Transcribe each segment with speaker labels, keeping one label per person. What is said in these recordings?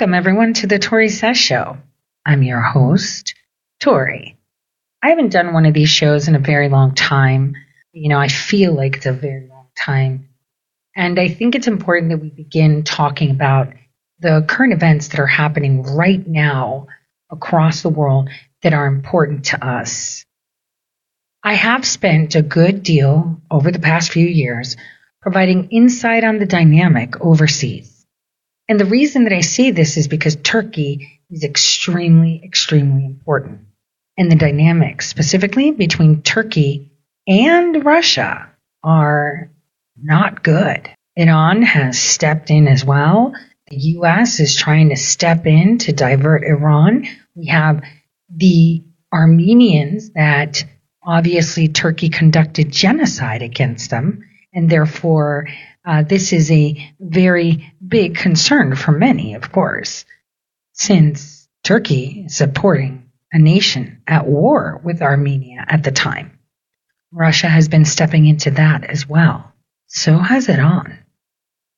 Speaker 1: Welcome, everyone, to the Tori Says Show. I'm your host, Tori. I haven't done one of these shows in a very long time. You know, I feel like it's a very long time. And I think it's important that we begin talking about the current events that are happening right now across the world that are important to us. I have spent a good deal over the past few years providing insight on the dynamic overseas. And the reason that I say this is because Turkey is extremely, extremely important. And the dynamics, specifically between Turkey and Russia, are not good. Iran has stepped in as well. The U.S. is trying to step in to divert Iran. We have the Armenians that obviously Turkey conducted genocide against them, and therefore uh, this is a very big concern for many, of course, since Turkey is supporting a nation at war with Armenia at the time. Russia has been stepping into that as well. So has Iran.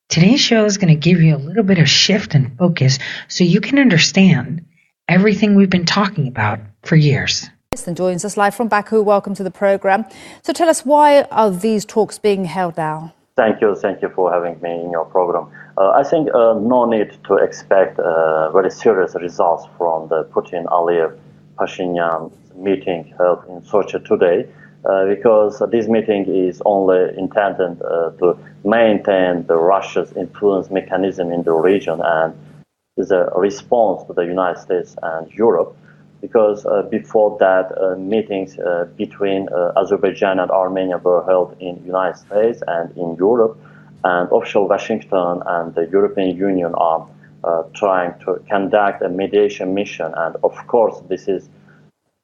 Speaker 1: Today's show is going to give you a little bit of shift and focus so you can understand everything we've been talking about for years.
Speaker 2: And joins us live from Baku. Welcome to the program. So tell us why are these talks being held now?
Speaker 3: Thank you. Thank you for having me in your program. Uh, I think uh, no need to expect uh, very serious results from the Putin Aliyev Pashinyan meeting held in Sochi today, uh, because this meeting is only intended uh, to maintain the Russia's influence mechanism in the region and is a response to the United States and Europe because uh, before that, uh, meetings uh, between uh, Azerbaijan and Armenia were held in the United States and in Europe, and official Washington and the European Union are uh, trying to conduct a mediation mission. And of course, this is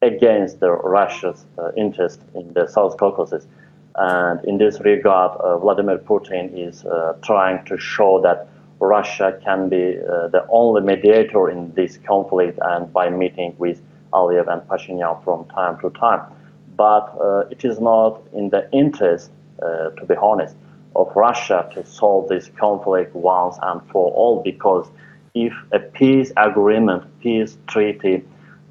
Speaker 3: against the Russia's uh, interest in the South Caucasus. And in this regard, Vladimir Putin is trying to show that Russia can be uh, the only mediator in this conflict and by meeting with Aliyev and Pashinyan from time to time. But uh, it is not in the interest, uh, to be honest, of Russia to solve this conflict once and for all because if a peace agreement, peace treaty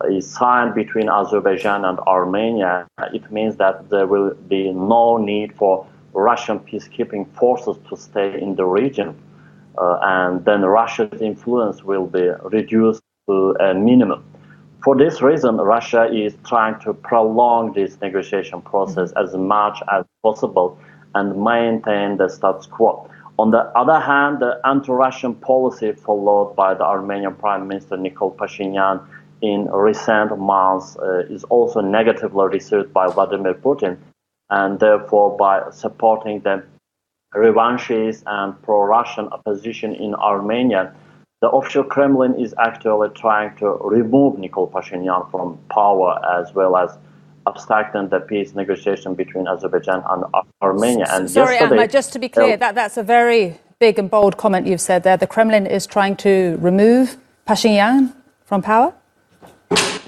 Speaker 3: is signed between Azerbaijan and Armenia, it means that there will be no need for Russian peacekeeping forces to stay in the region. Uh, and then Russia's influence will be reduced to a minimum. For this reason, Russia is trying to prolong this negotiation process as much as possible and maintain the status quo. On the other hand, the anti-Russian policy followed by the Armenian Prime Minister Nikol Pashinyan in recent months uh, is also negatively received by Vladimir Putin, and therefore by supporting the revanchist and pro-Russian opposition in Armenia, the official Kremlin is actually trying to remove Nikol Pashinyan from power as well as obstructing the peace negotiation between Azerbaijan and Armenia. And
Speaker 2: Sorry, Ahmed, just to be clear, that, that's a very big and bold comment you've said there. The Kremlin is trying to remove Pashinyan from power?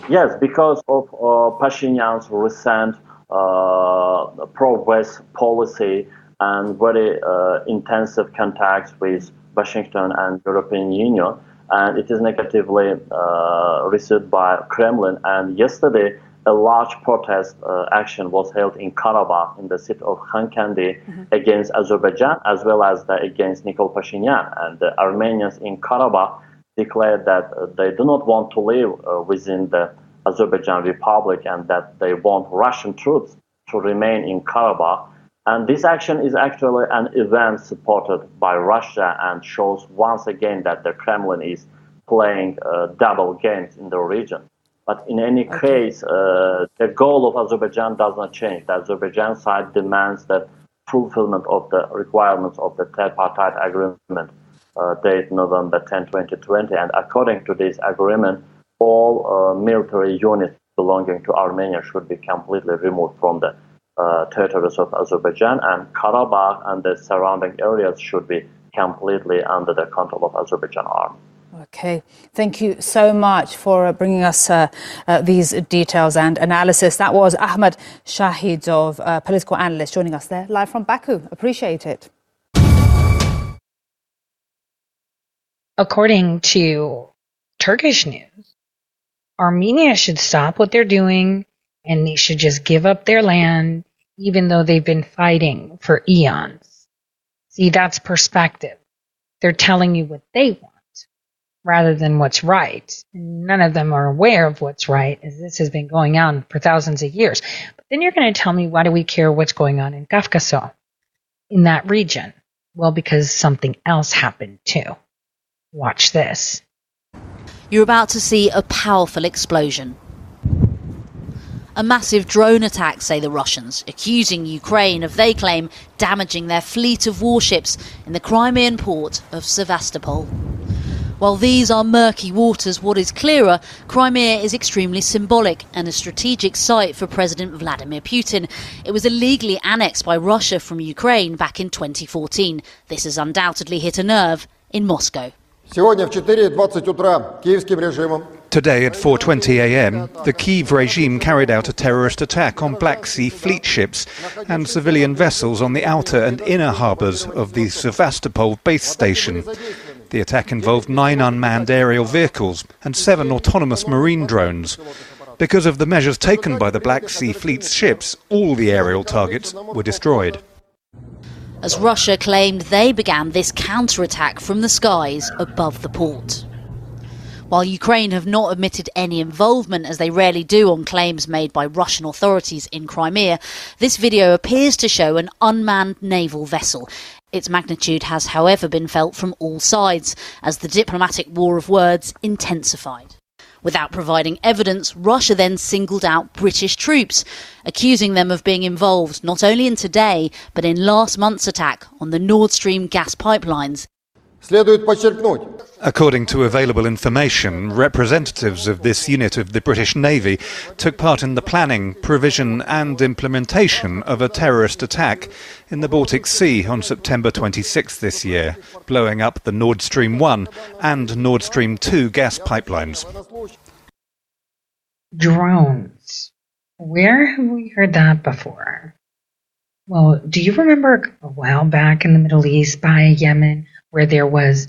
Speaker 3: Yes, because of uh, Pashinyan's recent uh, pro-West policy and very uh, intensive contacts with Washington and European Union, and it is negatively uh, received by Kremlin. And yesterday, a large protest uh, action was held in Karabakh, in the city of Khankendi, mm-hmm. against Azerbaijan as well as the, against Nikol Pashinyan. And the Armenians in Karabakh declared that uh, they do not want to live uh, within the Azerbaijan Republic and that they want Russian troops to remain in Karabakh. And this action is actually an event supported by Russia and shows once again that the Kremlin is playing uh, double games in the region. But in any okay. case, uh, the goal of Azerbaijan does not change. The Azerbaijan side demands the fulfillment of the requirements of the tripartite agreement, uh, date November 10, 2020. And according to this agreement, all uh, military units belonging to Armenia should be completely removed from the uh, territories of Azerbaijan, and Karabakh and the surrounding areas should be completely under the control of Azerbaijan army.
Speaker 2: Okay, thank you so much for uh, bringing us uh, uh, these details and analysis. That was Ahmed Shahidov, uh, political analyst, joining us there live from Baku. Appreciate it.
Speaker 1: According to Turkish news. Armenia should stop what they're doing and they should just give up their land, even though they've been fighting for eons. See, that's perspective. They're telling you what they want rather than what's right. None of them are aware of what's right, as this has been going on for thousands of years. But then you're going to tell me, why do we care what's going on in Caucasus, in that region? Well, because something else happened too. Watch this.
Speaker 4: You're about to see a powerful explosion. A massive drone attack, say the Russians, accusing Ukraine of, they claim, damaging their fleet of warships in the Crimean port of Sevastopol. While these are murky waters, what is clearer, Crimea is extremely symbolic and a strategic site for President Vladimir Putin. It was illegally annexed by Russia from Ukraine back in 2014. This has undoubtedly hit a nerve in Moscow.
Speaker 5: Сегодня в 4.20 утра киевским режимом
Speaker 6: Today at 4:20 a.m., the Kiev regime carried out a terrorist attack on Black Sea fleet ships and civilian vessels on the outer and inner harbours of the Sevastopol base station. The attack involved nine unmanned aerial vehicles and seven autonomous marine drones. Because of the measures taken by the Black Sea Fleet's ships, all the aerial targets were destroyed
Speaker 4: as Russia claimed they began this counterattack from the skies above the port. While Ukraine have not admitted any involvement, as they rarely do on claims made by Russian authorities in Crimea, this video appears to show an unmanned naval vessel. Its magnitude has, however, been felt from all sides as the diplomatic war of words intensified. Without providing evidence, Russia then singled out British troops, accusing them of being involved not only in today, but in last month's attack on the Nord Stream gas pipelines
Speaker 6: According to available information, representatives of this unit of the British Navy took part in the planning, provision, and implementation of a terrorist attack in the Baltic Sea on September 26 this year, blowing up the Nord Stream 1 and Nord Stream 2 gas pipelines.
Speaker 1: Drones. Where have we heard that before? Well, do you remember a while back in the Middle East by Yemen? Where there was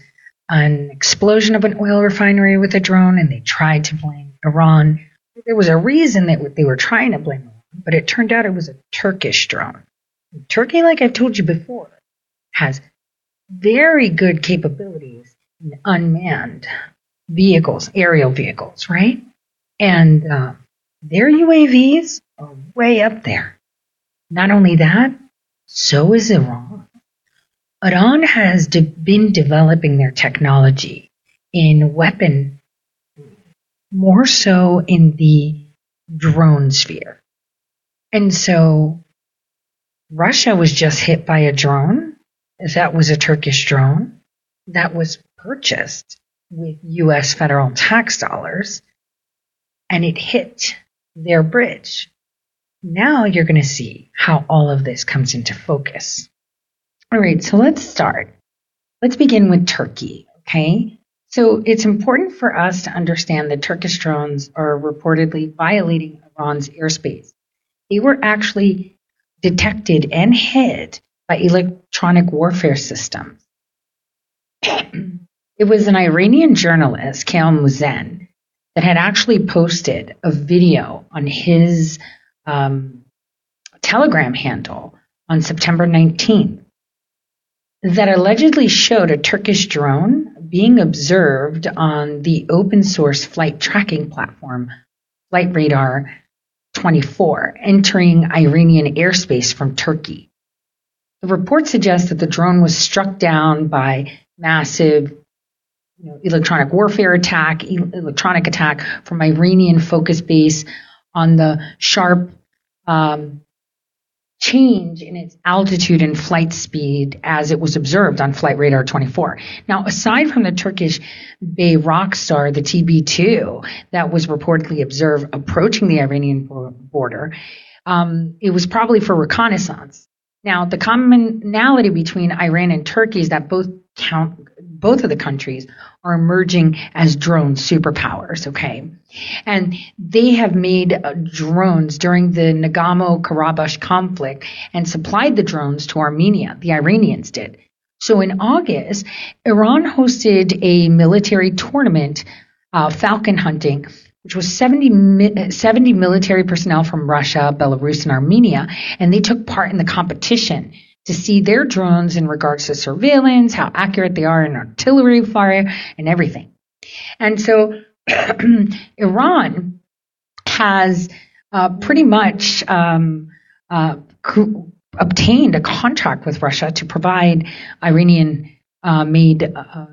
Speaker 1: an explosion of an oil refinery with a drone and they tried to blame Iran. There was a reason that they were trying to blame Iran, but it turned out it was a Turkish drone. Turkey, like I've told you before, has very good capabilities in unmanned vehicles, aerial vehicles, right? And uh, their UAVs are way up there. Not only that, so is Iran. Iran has de- been developing their technology in weapon more so in the drone sphere. And so Russia was just hit by a drone. That was a Turkish drone that was purchased with US federal tax dollars and it hit their bridge. Now you're going to see how all of this comes into focus. All right, so let's start. Let's begin with Turkey, okay? So it's important for us to understand that Turkish drones are reportedly violating Iran's airspace. They were actually detected and hit by electronic warfare systems. it was an Iranian journalist, Kael Muzen, that had actually posted a video on his um, Telegram handle on September 19th that allegedly showed a Turkish drone being observed on the open source flight tracking platform Flight Radar 24 entering Iranian airspace from Turkey. The report suggests that the drone was struck down by massive you know, electronic warfare attack, electronic attack from Iranian focus base on the Sharp um, change in its altitude and flight speed as it was observed on Flight Radar 24. Now, aside from the Turkish Bayraktar, Star, the TB2, that was reportedly observed approaching the Iranian border, um, it was probably for reconnaissance. Now, the commonality between Iran and Turkey is that both count, both of the countries are emerging as drone superpowers, okay? And they have made uh, drones during the Nagorno Karabakh conflict and supplied the drones to Armenia. The Iranians did. So in August, Iran hosted a military tournament uh, falcon hunting, which was 70, 70 military personnel from Russia, Belarus, and Armenia, and they took part in the competition to see their drones in regards to surveillance, how accurate they are in artillery fire, and everything. And so Iran has uh, pretty much um, uh, obtained a contract with Russia to provide Iranian uh, made uh,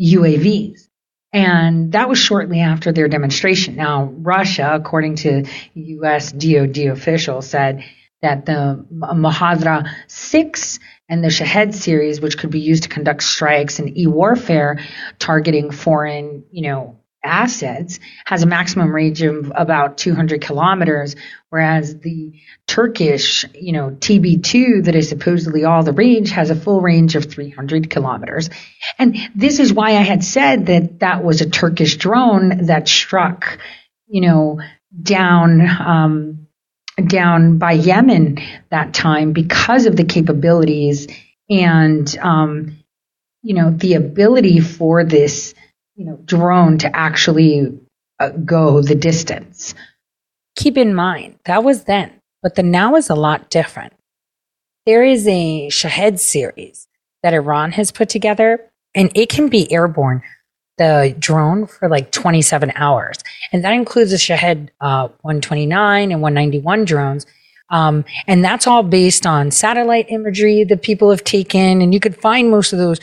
Speaker 1: UAVs. And that was shortly after their demonstration. Now, Russia, according to U.S. DoD officials, said that the Mohajer 6 and the Shahed series, which could be used to conduct strikes and e-warfare targeting foreign, you know, assets has a maximum range of about 200 kilometers, whereas the Turkish, you know, TB2 that is supposedly all the range has a full range of 300 kilometers. And this is why I had said that that was a Turkish drone that struck, you know, down, um, down by Yemen that time because of the capabilities and, um, you know, the ability for this you know, drone to actually uh, go the distance. Keep in mind, that was then, but the now is a lot different. There is a Shahed series that Iran has put together, and it can be airborne, the drone, for like 27 hours. And that includes the Shahed uh, 129 and 191 drones. Um, and that's all based on satellite imagery that people have taken. And you could find most of those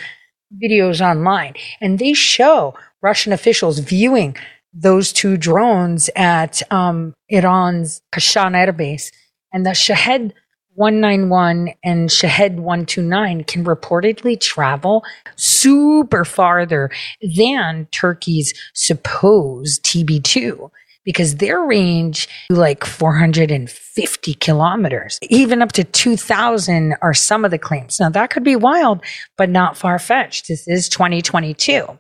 Speaker 1: videos online, and they show Russian officials viewing those two drones at um, Iran's Kashan airbase. And the Shahed 191 and Shahed 129 can reportedly travel super farther than Turkey's supposed TB2 because their range like 450 kilometers, even up to 2000 are some of the claims. Now that could be wild, but not far fetched. This is 2022.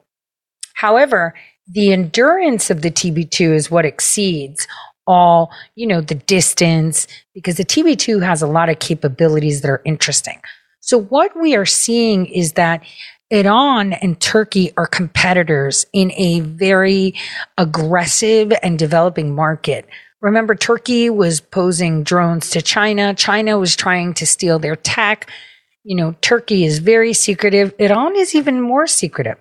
Speaker 1: However, the endurance of the TB2 is what exceeds all, you know, the distance because the TB2 has a lot of capabilities that are interesting. So what we are seeing is that Iran and Turkey are competitors in a very aggressive and developing market. Remember, Turkey was posing drones to China. China was trying to steal their tech. You know, Turkey is very secretive. Iran is even more secretive.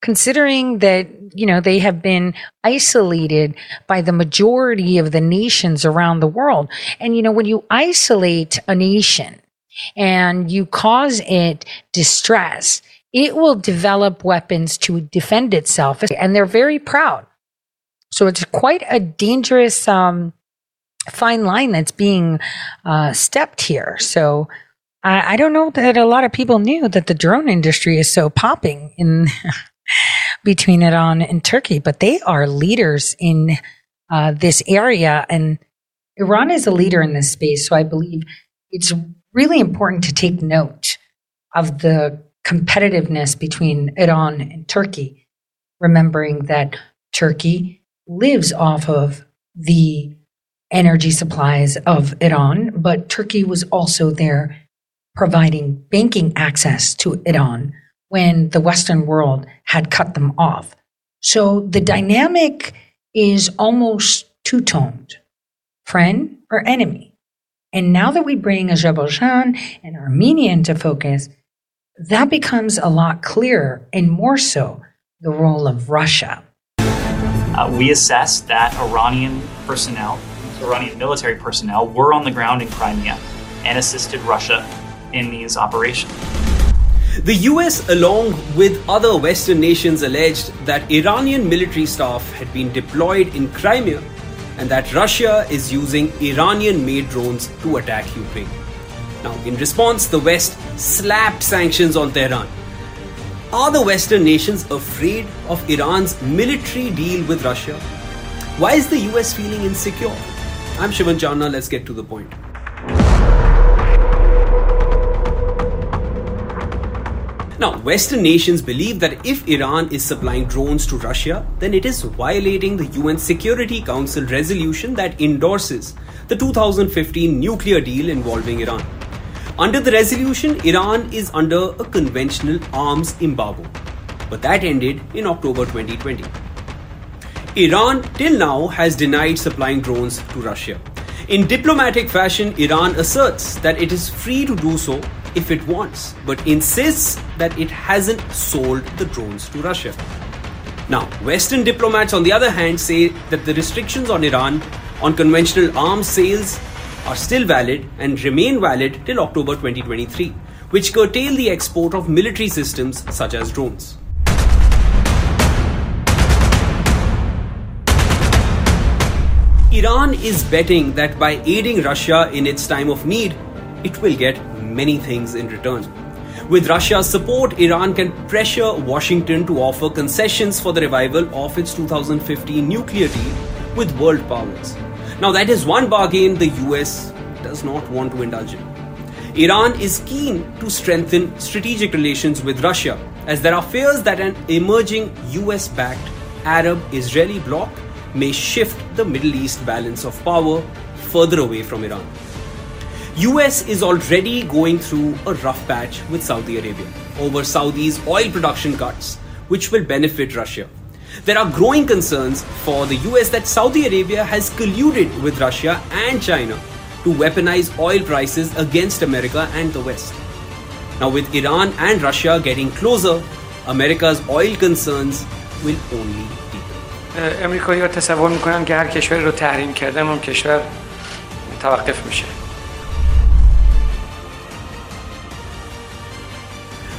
Speaker 1: Considering that, you know, they have been isolated by the majority of the nations around the world. And, you know, when you isolate a nation and you cause it distress, it will develop weapons to defend itself. And they're very proud. So it's quite a dangerous um, fine line that's being uh, stepped here. So I, I, don't know that a lot of people knew that the drone industry is so popping in between Iran and Turkey, but they are leaders in uh, this area. And Iran is a leader in this space. So I believe it's really important to take note of the competitiveness between Iran and Turkey, remembering that Turkey lives off of the energy supplies of Iran, but Turkey was also there providing banking access to Iran when the Western world had cut them off. So the dynamic is almost two toned friend or enemy. And now that we bring Azerbaijan and Armenia into focus, that becomes a lot clearer and more so the role of Russia.
Speaker 7: Uh, we assessed that Iranian personnel, Iranian military personnel, were on the ground in Crimea and assisted Russia in these operations.
Speaker 8: The US, along with other Western nations, alleged that Iranian military staff had been deployed in Crimea and that Russia is using Iranian made drones to attack Ukraine. Now, in response, the West slapped sanctions on Tehran. Are the Western nations afraid of Iran's military deal with Russia? Why is the US feeling insecure? I'm Shivan Chanana, let's get to the point. Now, Western nations believe that if Iran is supplying drones to Russia, then it is violating the UN Security Council resolution that endorses the 2015 nuclear deal involving Iran. Under the resolution, Iran is under a conventional arms embargo, but that ended in October 2020. Iran till now has denied supplying drones to Russia. In diplomatic fashion, Iran asserts that it is free to do so if it wants, but insists that it hasn't sold the drones to Russia. Now, Western diplomats, on the other hand, say that the restrictions on Iran on conventional arms sales are still valid and remain valid till October 2023, which curtail the export of military systems such as drones. Iran is betting that by aiding Russia in its time of need, it will get many things in return. With Russia's support, Iran can pressure Washington to offer concessions for the revival of its 2015 nuclear deal with world powers. Now, that is one bargain the US does not want to indulge in. Iran is keen to strengthen strategic relations with Russia, as there are fears that an emerging US backed Arab Israeli bloc may shift the Middle East balance of power further away from Iran. US is already going through a rough patch with Saudi Arabia over Saudi's oil production cuts, which will benefit Russia. There are growing concerns for the US that Saudi Arabia has colluded with Russia and China to weaponize oil prices against America and the West. Now, with Iran and Russia getting closer, America's oil concerns will only
Speaker 9: امریکایی ها تصور میکنن که هر کشوری رو تحریم کردن اون کشور متوقف میشه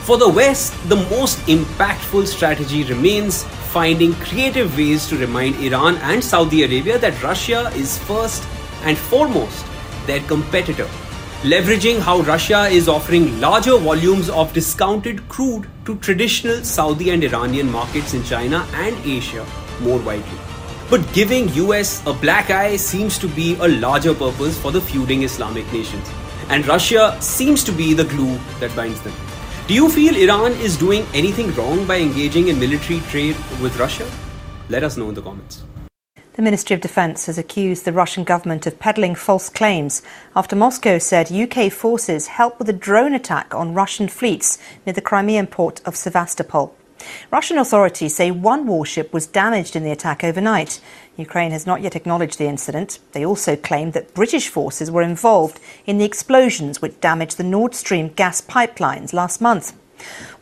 Speaker 8: For the West, the most impactful strategy remains finding creative ways to remind Iran and Saudi Arabia that Russia is first and foremost their competitor, leveraging how Russia is offering larger volumes of discounted crude to traditional Saudi and Iranian markets in China and Asia more widely. But giving US a black eye seems to be a larger purpose for the feuding Islamic nations. And Russia seems to be the glue that binds them. Do you feel Iran is doing anything wrong by engaging in military trade with Russia? Let us know in the comments.
Speaker 10: The Ministry of Defence has accused the Russian government of peddling false claims after Moscow said UK forces helped with a drone attack on Russian fleets near the Crimean port of Sevastopol. Russian authorities say one warship was damaged in the attack overnight. Ukraine has not yet acknowledged the incident. They also claim that British forces were involved in the explosions which damaged the Nord Stream gas pipelines last month.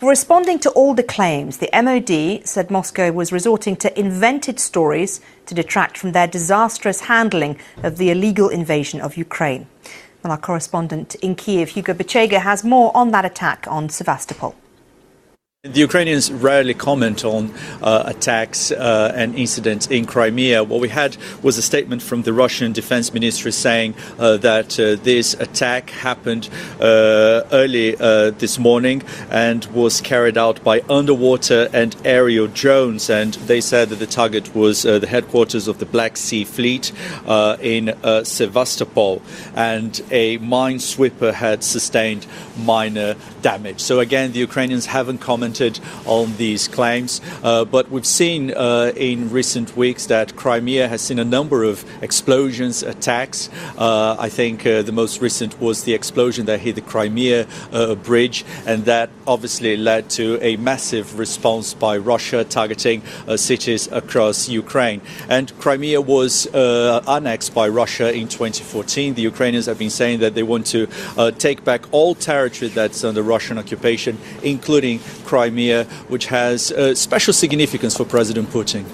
Speaker 10: Responding to all the claims, the MOD said Moscow was resorting to invented stories to detract from their disastrous handling of the illegal invasion of Ukraine. Our correspondent in Kiev, Hugo Bechega, has more on that attack on Sevastopol.
Speaker 11: The Ukrainians rarely comment on uh, attacks uh, and incidents in Crimea. What we had was a statement from the Russian Defense Ministry saying uh, that uh, this attack happened uh, early uh, this morning and was carried out by underwater and aerial drones. And they said that the target was the headquarters of the Black Sea Fleet in Sevastopol, and a minesweeper had sustained minor damage. So again, the Ukrainians haven't commented commented on these claims. Uh, but we've seen uh, in recent weeks that Crimea has seen a number of explosions, attacks. Uh, I think uh, the most recent was the explosion that hit the Crimea uh, bridge, and that obviously led to a massive response by Russia targeting cities across Ukraine. And Crimea was annexed by Russia in 2014. The Ukrainians have been saying that they want to take back all territory that's under Russian occupation, including Crimea, which has uh, special significance for President Putin.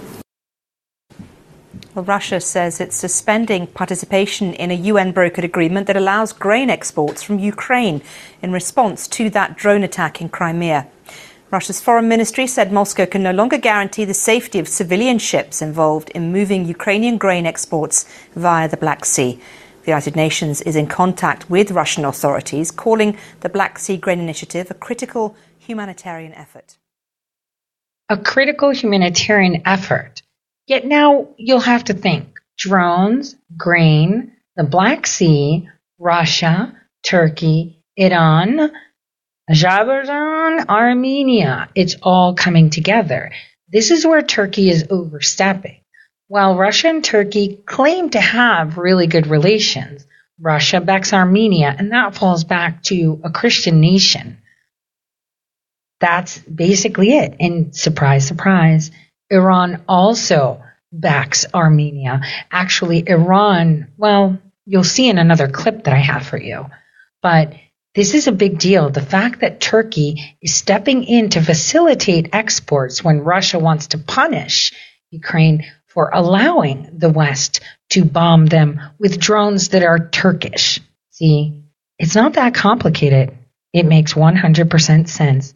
Speaker 10: Well, Russia says it's suspending participation in a UN brokered agreement that allows grain exports from Ukraine in response to that drone attack in Crimea. Russia's foreign ministry said Moscow can no longer guarantee the safety of civilian ships involved in moving Ukrainian grain exports via the Black Sea. The United Nations is in contact with Russian authorities, calling the Black Sea Grain Initiative a critical humanitarian effort.
Speaker 1: A critical humanitarian effort. Yet now you'll have to think drones, grain, the Black Sea, Russia, Turkey, Iran, Azerbaijan, Armenia. It's all coming together. This is where Turkey is overstepping. While Russia and Turkey claim to have really good relations, Russia backs Armenia, and that falls back to a Christian nation that's basically it. And surprise, surprise, Iran also backs Armenia. Actually, Iran, well, you'll see in another clip that I have for you. But this is a big deal. The fact that Turkey is stepping in to facilitate exports when Russia wants to punish Ukraine for allowing the West to bomb them with drones that are Turkish. See, it's not that complicated. It makes 100% sense.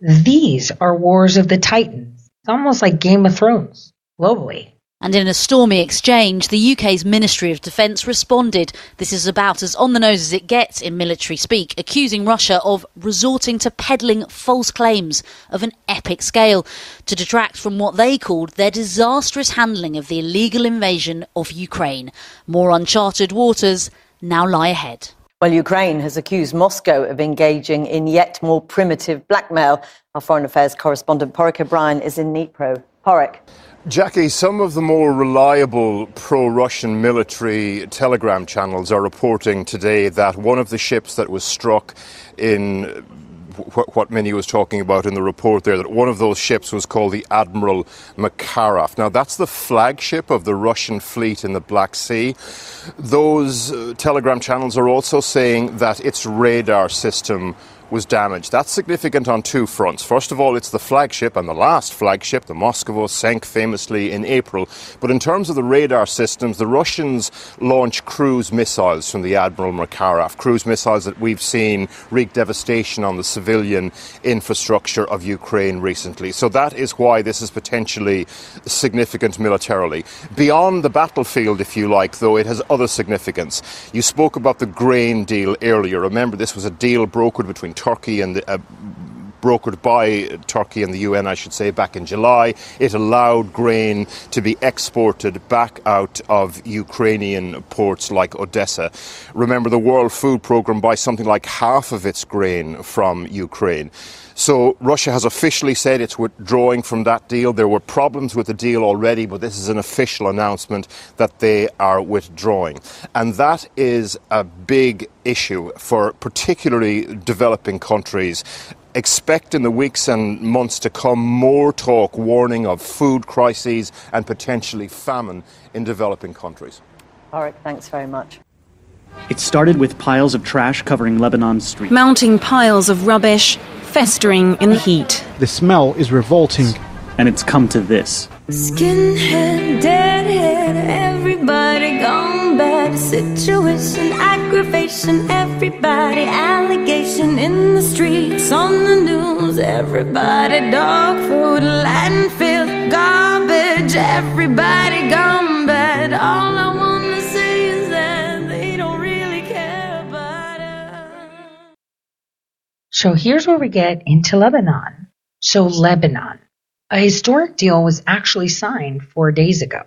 Speaker 1: These are wars of the titans. It's almost like Game of Thrones globally.
Speaker 4: And in a stormy exchange, the UK's Ministry of Defence responded. This is about as on the nose as it gets in military speak, accusing Russia of resorting to peddling false claims of an epic scale to detract from what they called their disastrous handling of the illegal invasion of Ukraine. More uncharted waters now lie ahead.
Speaker 12: Well, Ukraine has accused Moscow of engaging in yet more primitive blackmail. Our foreign affairs correspondent Paraic O'Brien is in Dnipro. Paraic.
Speaker 13: Jackie, some of the more reliable pro Russian military telegram channels are reporting today that one of the ships that was struck in what Minnie was talking about in the report there, that one of those ships was called the Admiral Makarov. Now, that's the flagship of the Russian fleet in the Black Sea. Those uh, telegram channels are also saying that its radar system was damaged. That's significant on two fronts. First of all, it's the flagship and the last flagship, the Moskva, sank famously in April. But in terms of the radar systems, the Russians launched cruise missiles from the Admiral Makarov, cruise missiles that we've seen wreak devastation on the civilian infrastructure of Ukraine recently. So that is why this is potentially significant militarily. Beyond the battlefield, if you like, though, it has other significance. You spoke about the grain deal earlier. Remember, this was a deal brokered between Turkey and the, uh, brokered by Turkey and the UN, I should say, back in July. It allowed grain to be exported back out of Ukrainian ports like Odessa. Remember, the World Food Programme buys something like half of its grain from Ukraine. So Russia has officially said it's withdrawing from that deal. There were problems with the deal already, but this is an official announcement that they are withdrawing. And that is a big issue for particularly developing countries expect in the weeks and months to come more talk, warning of food crises and potentially famine in developing countries.
Speaker 12: All right, thanks very much.
Speaker 14: It started with piles of trash covering Lebanon's streets.
Speaker 15: Mounting piles of rubbish, festering in the heat.
Speaker 14: The smell is revolting. And it's come to this.
Speaker 15: Skinhead, deadhead, everybody gone bad. Situation, aggravation, everybody allegation in the streets, on the news. Everybody dog food, landfill, garbage, everybody gone bad. All I wanna
Speaker 1: So here's where we get into Lebanon. So Lebanon. A historic deal was actually signed four days ago.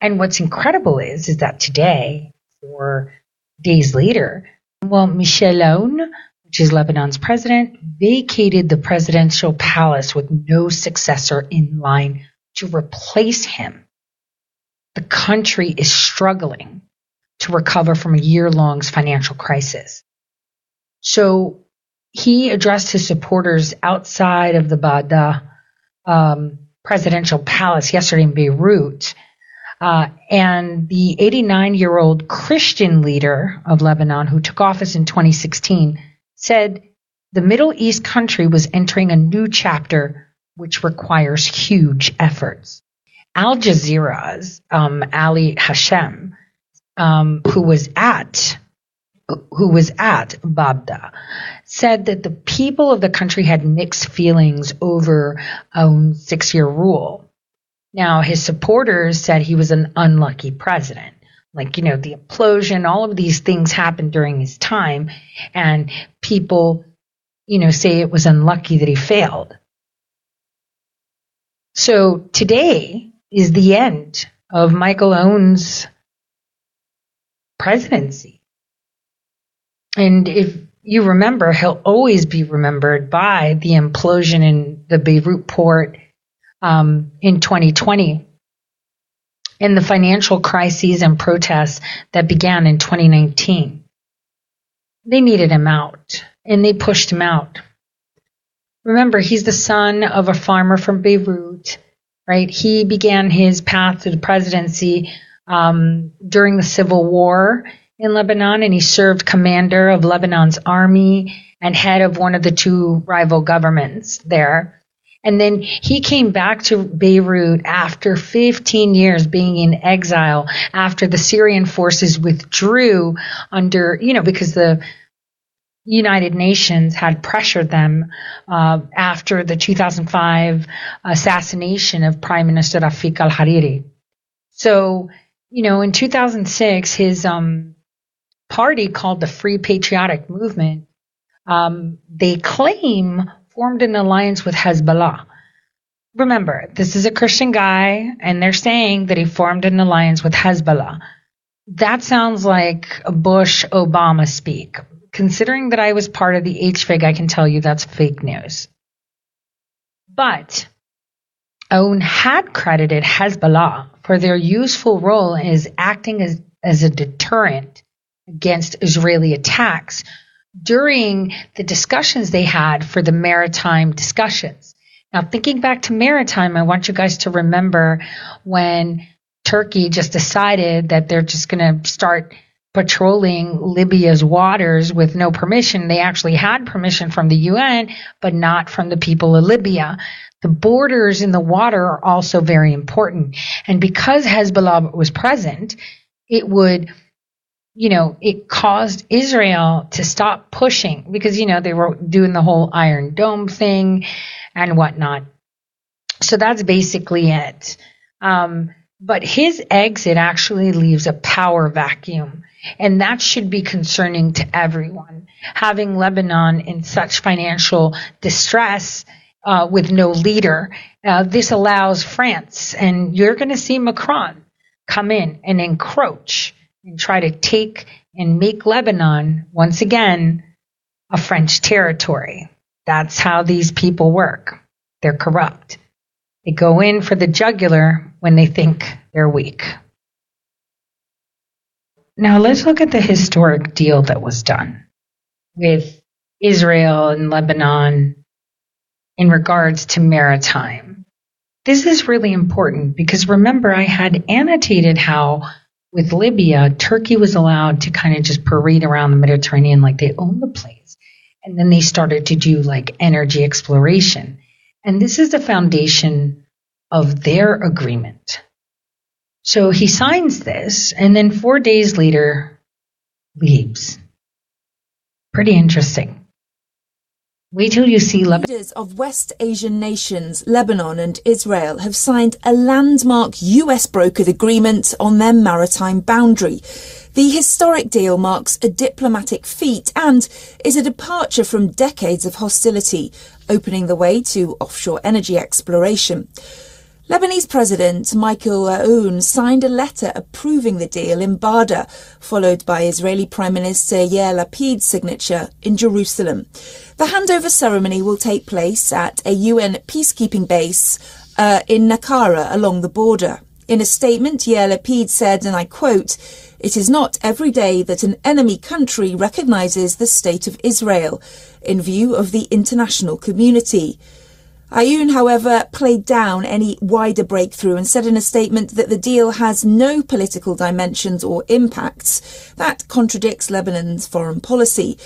Speaker 1: And what's incredible is, is that today, four days later, well, Michel Aoun, which is Lebanon's president, vacated the presidential palace with no successor in line to replace him. The country is struggling to recover from a year long financial crisis. So he addressed his supporters outside of the Baabda um, presidential palace yesterday in Beirut. Uh, and the 89 year old Christian leader of Lebanon, who took office in 2016, said the Middle East country was entering a new chapter which requires huge efforts. Al Jazeera's um, Ali Hashem, um, who was at who was at Baabda, said that the people of the country had mixed feelings over Aoun's six year rule. Now, his supporters said he was an unlucky president. Like, you know, the implosion, all of these things happened during his time, and people, you know, say it was unlucky that he failed. So today is the end of Michael Aoun's presidency. And if you remember, he'll always be remembered by the implosion in the Beirut port um, in 2020 and the financial crises and protests that began in 2019. They needed him out and they pushed him out. Remember, he's the son of a farmer from Beirut. right? He began his path to the presidency um, during the civil war in Lebanon, and he served commander of Lebanon's army and head of one of the two rival governments there. And then he came back to Beirut after 15 years being in exile after the Syrian forces withdrew under, you know, because the United Nations had pressured them uh, after the 2005 assassination of Prime Minister Rafik al Hariri. So, you know, in 2006, his um, party called the Free Patriotic Movement, um, they claim formed an alliance with Hezbollah. Remember, this is a Christian guy, and they're saying that he formed an alliance with Hezbollah. That sounds like a Bush Obama speak considering that I was part of the HFIG, I can tell you that's fake news. But Aoun had credited Hezbollah for their useful role as acting as, as a deterrent against Israeli attacks during the discussions they had for the maritime discussions. Now, thinking back to maritime, I want you guys to remember when Turkey just decided that they're just going to start patrolling Libya's waters with no permission. They actually had permission from the UN, but not from the people of Libya. The borders in the water are also very important. And because Hezbollah was present, it would, you know, it caused Israel to stop pushing because, you know, they were doing the whole Iron Dome thing and whatnot. So that's basically it. Um, but his exit actually leaves a power vacuum and that should be concerning to everyone. Having Lebanon in such financial distress uh, with no leader, uh, this allows France, and you're going to see Macron come in and encroach and try to take and make Lebanon once again a French territory. That's how these people work. They're corrupt. They go in for the jugular when they think they're weak. Now let's look at the historic deal that was done with Israel and Lebanon in regards to maritime. This is really important because remember, I had annotated how with Libya, Turkey was allowed to kind of just parade around the Mediterranean like they own the place. And then they started to do like energy exploration. And this is the foundation of their agreement. So he signs this and then four days later leaves. Pretty interesting. Wait till you see Lebanon.
Speaker 16: Leaders of West Asian nations, Lebanon and Israel, have signed a landmark US brokered agreement on their maritime boundary. The historic deal marks a diplomatic feat and is a departure from decades of hostility, opening the way to offshore energy exploration. Lebanese President Michael Aoun signed a letter approving the deal in Baabda, followed by Israeli Prime Minister Yair Lapid's signature in Jerusalem. The handover ceremony will take place at a UN peacekeeping base uh, in Naqoura along the border. In a statement, Yair Lapid said, and I quote, it is not every day that an enemy country recognizes the state of Israel in view of the international community. Aoun, however, played down any wider breakthrough and said in a statement that the deal has no political dimensions or impacts. That contradicts Lebanon's foreign policy.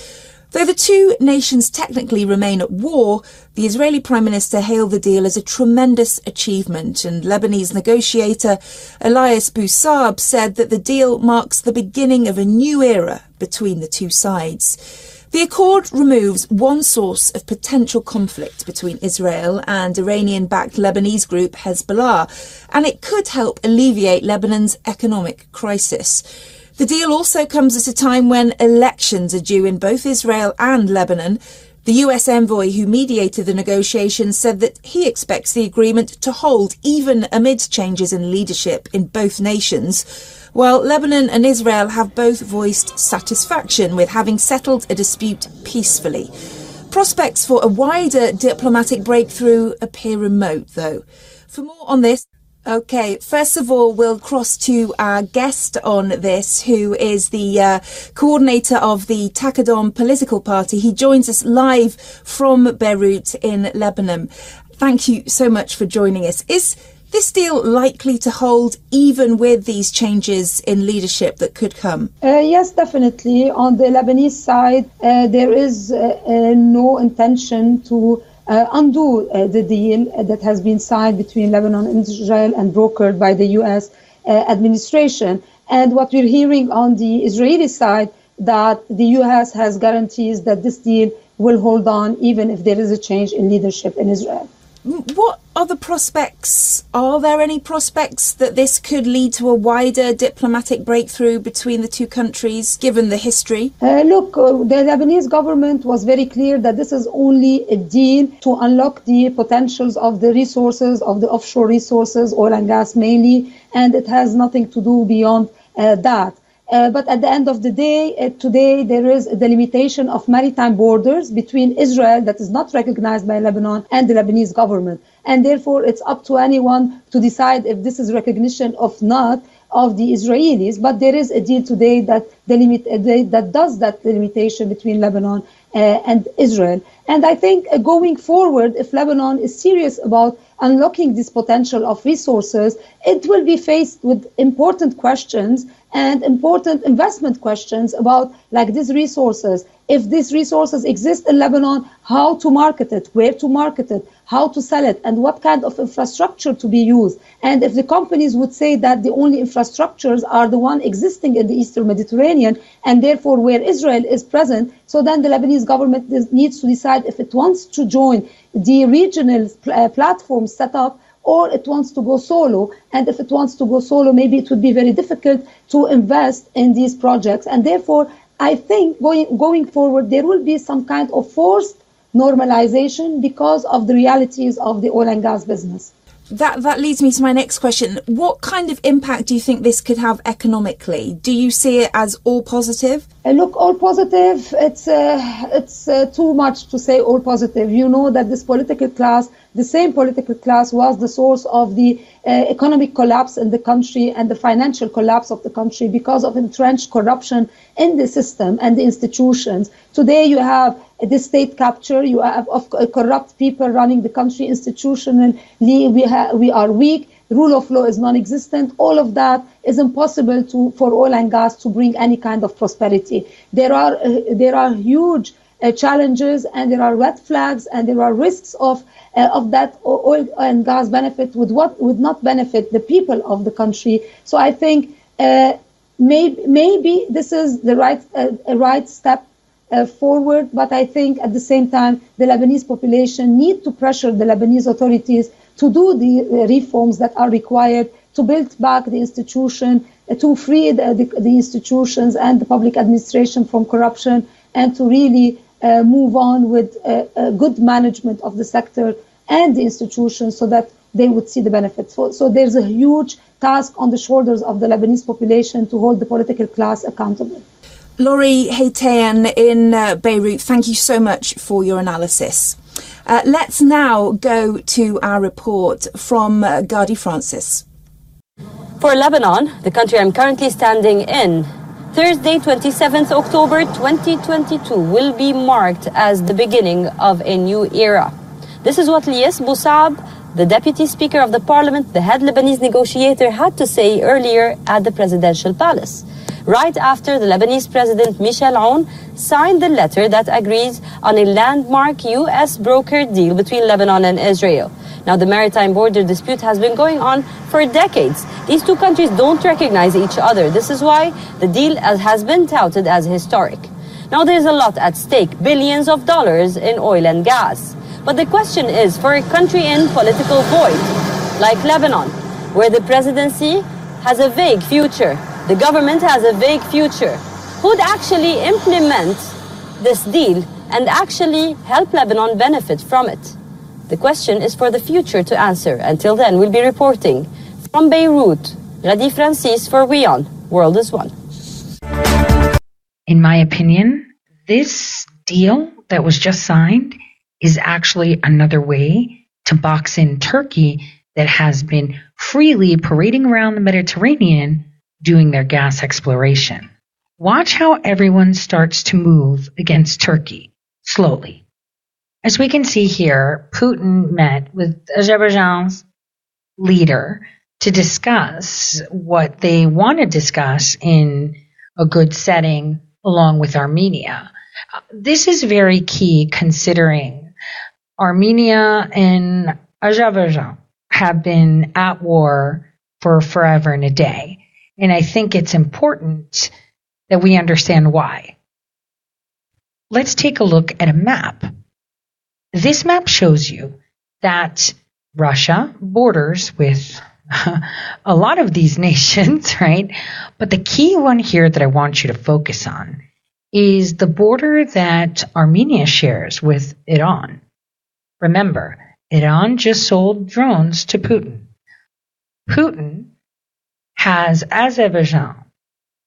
Speaker 16: Though the two nations technically remain at war, the Israeli Prime Minister hailed the deal as a tremendous achievement, and Lebanese negotiator Elias Bou-Saab said that the deal marks the beginning of a new era between the two sides. The accord removes one source of potential conflict between Israel and Iranian backed Lebanese group Hezbollah, and it could help alleviate Lebanon's economic crisis. The deal also comes at a time when elections are due in both Israel and Lebanon. The US envoy who mediated the negotiations said that he expects the agreement to hold even amid changes in leadership in both nations while Lebanon and Israel have both voiced satisfaction with having settled a dispute peacefully. Prospects for a wider diplomatic breakthrough appear remote, though. For more on this, Okay, first of all, we'll cross to our guest on this, who is the uh, coordinator of the Taqadom political party. He joins us live from Beirut in Lebanon. Thank you so much for joining us. Is this deal likely to hold even with these changes in leadership that could come?
Speaker 17: Uh, yes, definitely. On the Lebanese side, uh, there is uh, uh no intention to uh, undo uh, the deal that has been signed between Lebanon and Israel and brokered by the U.S. administration. And what we're hearing on the Israeli side that the U.S. has guarantees that this deal will hold on even if there is a change in leadership in Israel.
Speaker 16: What are the prospects? Are there any prospects that this could lead to a wider diplomatic breakthrough between the two countries, given the history?
Speaker 17: Uh, look, uh, the Lebanese government was very clear that this is only a deal to unlock the potentials of the resources, of the offshore resources, oil and gas mainly, and it has nothing to do beyond uh, that. Uh, but at the end of the day, uh, today there is a delimitation of maritime borders between Israel that is not recognized by Lebanon and the Lebanese government. And therefore, it's up to anyone to decide if this is recognition of not of the Israelis. But there is a deal today that delimit, uh, that does that delimitation between Lebanon uh, and Israel. And I think uh, going forward, if Lebanon is serious about unlocking this potential of resources, it will be faced with important questions and important investment questions about like these resources. If these resources exist in Lebanon, how to market it, where to market it, how to sell it, and what kind of infrastructure to be used. And if the companies would say that the only infrastructures are the one existing in the Eastern Mediterranean, and therefore where Israel is present, so then the Lebanese government needs to decide if it wants to join the regional uh, platforms set up or it wants to go solo. And if it wants to go solo, maybe it would be very difficult to invest in these projects. And therefore, I think going, going forward, there will be some kind of forced normalization because of the realities of the oil and gas business
Speaker 16: that that leads me to my next question. What kind of impact do you think this could have economically? Do you see it as all positive?
Speaker 17: Uh, look, all positive. It's uh, it's uh, too much to say all positive. You know that this political class, the same political class, was the source of the uh, economic collapse in the country and the financial collapse of the country because of entrenched corruption in the system and the institutions. Today, you have the state capture. You have of corrupt people running the country institutionally. We, ha- we are weak. Rule of law is non-existent. All of that is impossible to for oil and gas to bring any kind of prosperity. There are uh, there are huge uh, challenges and there are red flags and there are risks of uh, of that oil and gas benefit would what would not benefit the people of the country. So I think uh, maybe maybe this is the right uh, right step uh, forward. But I think at the same time, the Lebanese population need to pressure the Lebanese authorities to do the uh, reforms that are required to build back the institution, uh, to free the, the, the, institutions and the public administration from corruption, and to really uh, move on with uh, good management of the sector and the institutions so that they would see the benefits. So, so there's a huge task on the shoulders of the Lebanese population to hold the political class accountable.
Speaker 16: Laury Haytayan in uh, Beirut, thank you so much for your analysis. Uh, let's now go to our report from uh, Ghadi Francis.
Speaker 18: For Lebanon, the country I'm currently standing in, Thursday, 27th October 2022 will be marked as the beginning of a new era. This is what Elias Bou Saab, the deputy speaker of the parliament, the head Lebanese negotiator, had to say earlier at the presidential palace right after the Lebanese President Michel Aoun signed the letter that agrees on a landmark U.S. brokered deal between Lebanon and Israel. Now, the maritime border dispute has been going on for decades. These two countries don't recognize each other. This is why the deal has been touted as historic. Now, there's a lot at stake billions of dollars in oil and gas. But the question is for a country in political void, like Lebanon, where the presidency has a vague future, the government has a vague future. Who'd actually implement this deal and actually help Lebanon benefit from it? The question is for the future to answer. Until then, we'll be reporting from Beirut. Ghadi Francis for WION. World is One.
Speaker 1: In my opinion, this deal that was just signed is actually another way to box in Turkey that has been freely parading around the Mediterranean doing their gas exploration. Watch how everyone starts to move against Turkey slowly. As we can see here, Putin met with Azerbaijan's leader to discuss what they want to discuss in a good setting along with Armenia. This is very key considering Armenia and Azerbaijan have been at war for forever and a day. And I think it's important that we understand why. Let's take a look at a map. This map shows you that Russia borders with a lot of these nations, right? But the key one here that I want you to focus on is the border that Armenia shares with Iran. Remember, Iran just sold drones to Putin. Putin has Azerbaijan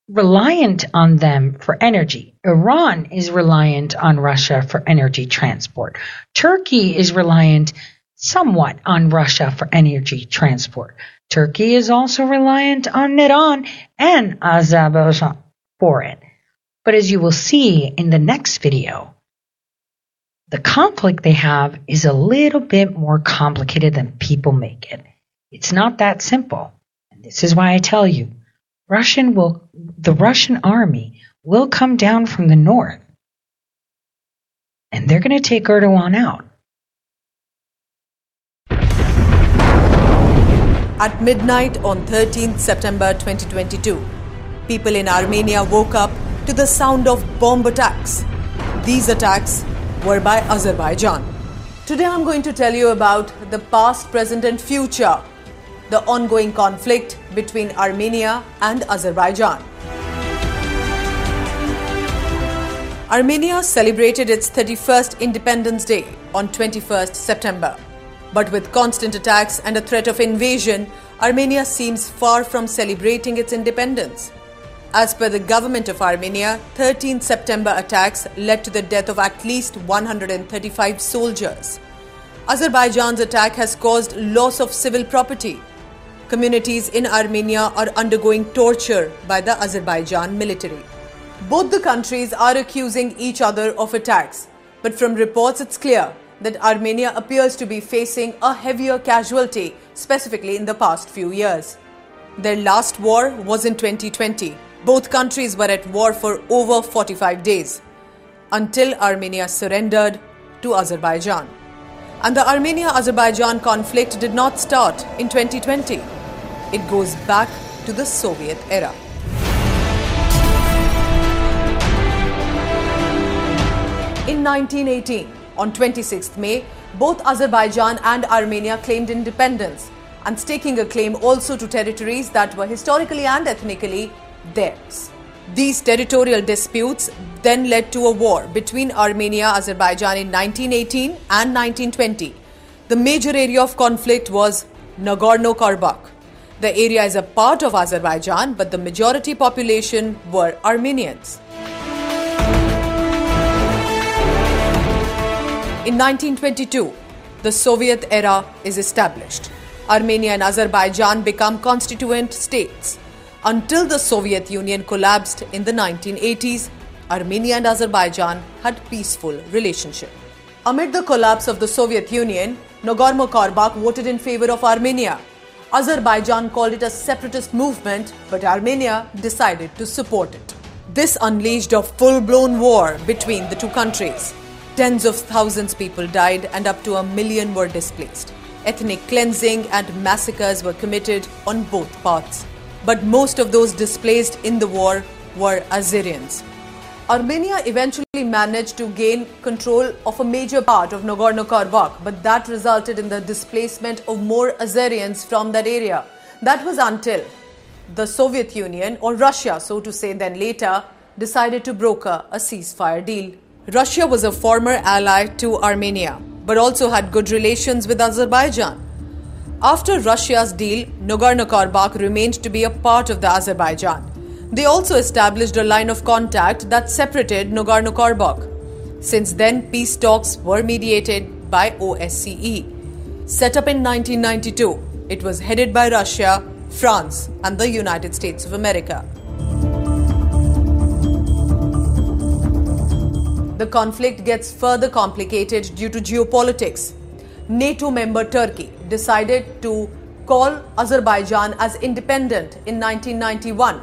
Speaker 1: reliant on them for energy. Iran is reliant on Russia for energy transport. Turkey is reliant somewhat on Russia for energy transport. Turkey is also reliant on Iran and Azerbaijan for it. But as you will see in the next video, the conflict they have is a little bit more complicated than people make it. It's not that simple. This is why I tell you, Russian will, the Russian army will come down from the north and they're going to take Erdogan out.
Speaker 19: At midnight on 13th September 2022, people in Armenia woke up to the sound of bomb attacks. These attacks were by Azerbaijan. Today I'm going to tell you about the past, present, and future the ongoing conflict between Armenia and Azerbaijan. Armenia celebrated its 31st Independence Day on 21st September. But with constant attacks and a threat of invasion, Armenia seems far from celebrating its independence. As per the government of Armenia, 13 September attacks led to the death of at least 135 soldiers. Azerbaijan's attack has caused loss of civil property, Communities in Armenia are undergoing torture by the Azerbaijan military. Both the countries are accusing each other of attacks, but from reports it's clear that Armenia appears to be facing a heavier casualty, specifically in the past few years. Their last war was in 2020. Both countries were at war for over 45 days until Armenia surrendered to Azerbaijan. And the Armenia Azerbaijan conflict did not start in 2020. It goes back to the Soviet era. In 1918, on 26th May, both Azerbaijan and Armenia claimed independence and staking a claim also to territories that were historically and ethnically theirs. These territorial disputes then led to a war between Armenia and Azerbaijan in 1918 and 1920. The major area of conflict was Nagorno Karabakh. The area is a part of Azerbaijan, but the majority population were Armenians. In 1922, the Soviet era is established. Armenia and Azerbaijan become constituent states. Until the Soviet Union collapsed in the 1980s, Armenia and Azerbaijan had peaceful relationship. Amid the collapse of the Soviet Union, Nagorno-Karabakh voted in favor of Armenia. Azerbaijan called it a separatist movement, but Armenia decided to support it. This unleashed a full-blown war between the two countries. Tens of thousands people died and up to a million were displaced. Ethnic cleansing and massacres were committed on both parts but most of those displaced in the war were Azerians. Armenia eventually managed to gain control of a major part of Nagorno-Karabakh, but that resulted in the displacement of more Azerians from that area. That was until the Soviet Union, or Russia, so to say, then later, decided to broker a ceasefire deal. Russia was a former ally to Armenia, but also had good relations with Azerbaijan. After Russia's deal, Nagorno-Karabakh remained to be a part of the Azerbaijan. They also established a line of contact that separated Nagorno-Karabakh. Since then, peace talks were mediated by OSCE. Set up in 1992, it was headed by Russia, France, and the United States of America. The conflict gets further complicated due to geopolitics. NATO member Turkey decided to call Azerbaijan as independent in 1991.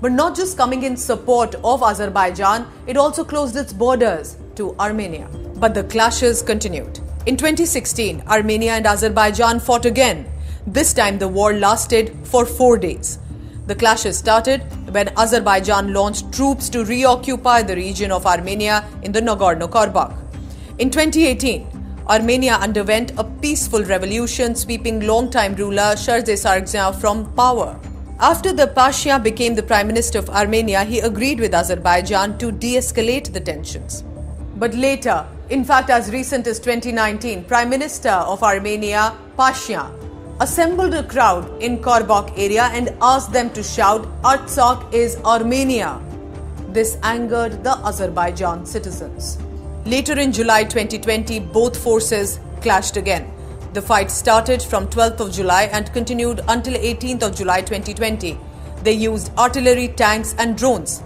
Speaker 19: But not just coming in support of Azerbaijan, it also closed its borders to Armenia. But the clashes continued. In 2016, Armenia and Azerbaijan fought again. This time the war lasted for four days. The clashes started when Azerbaijan launched troops to reoccupy the region of Armenia in the Nagorno Karabakh. In 2018, Armenia underwent a peaceful revolution, sweeping longtime ruler Serzh Sargsyan from power. After the Pasha became the prime minister of Armenia, he agreed with Azerbaijan to de escalate the tensions. But later, in fact, as recent as 2019, Prime Minister of Armenia, Pasha, assembled a crowd in Karabakh area and asked them to shout, Artsakh is Armenia. This angered the Azerbaijan citizens. Later in July 2020, both forces clashed again. The fight started from 12th of July and continued until 18th of July 2020. They used artillery, tanks, and drones,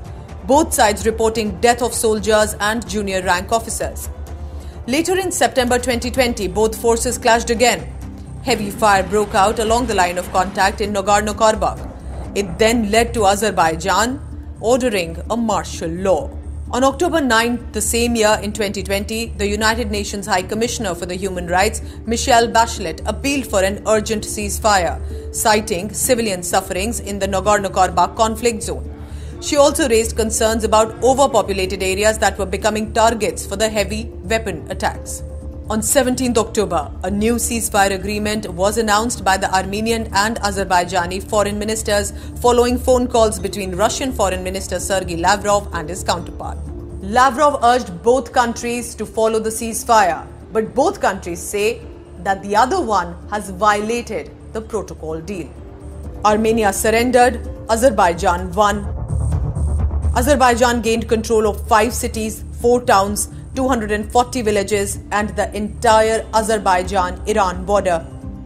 Speaker 19: both sides reporting death of soldiers and junior rank officers. Later in September 2020, both forces clashed again. Heavy fire broke out along the line of contact in Nagorno Karabakh. It then led to Azerbaijan ordering a martial law. On October 9, the same year in 2020, the United Nations High Commissioner for the Human Rights, Michelle Bachelet, appealed for an urgent ceasefire, citing civilian sufferings in the Nagorno Karabakh conflict zone. She also raised concerns about overpopulated areas that were becoming targets for the heavy weapon attacks. On 17th October, a new ceasefire agreement was announced by the Armenian and Azerbaijani foreign ministers following phone calls between Russian Foreign Minister Sergei Lavrov and his counterpart. Lavrov urged both countries to follow the ceasefire, but both countries say that the other one has violated the protocol deal. Armenia surrendered, Azerbaijan won, Azerbaijan gained control of five cities, four towns, 240 villages, and the entire Azerbaijan Iran border.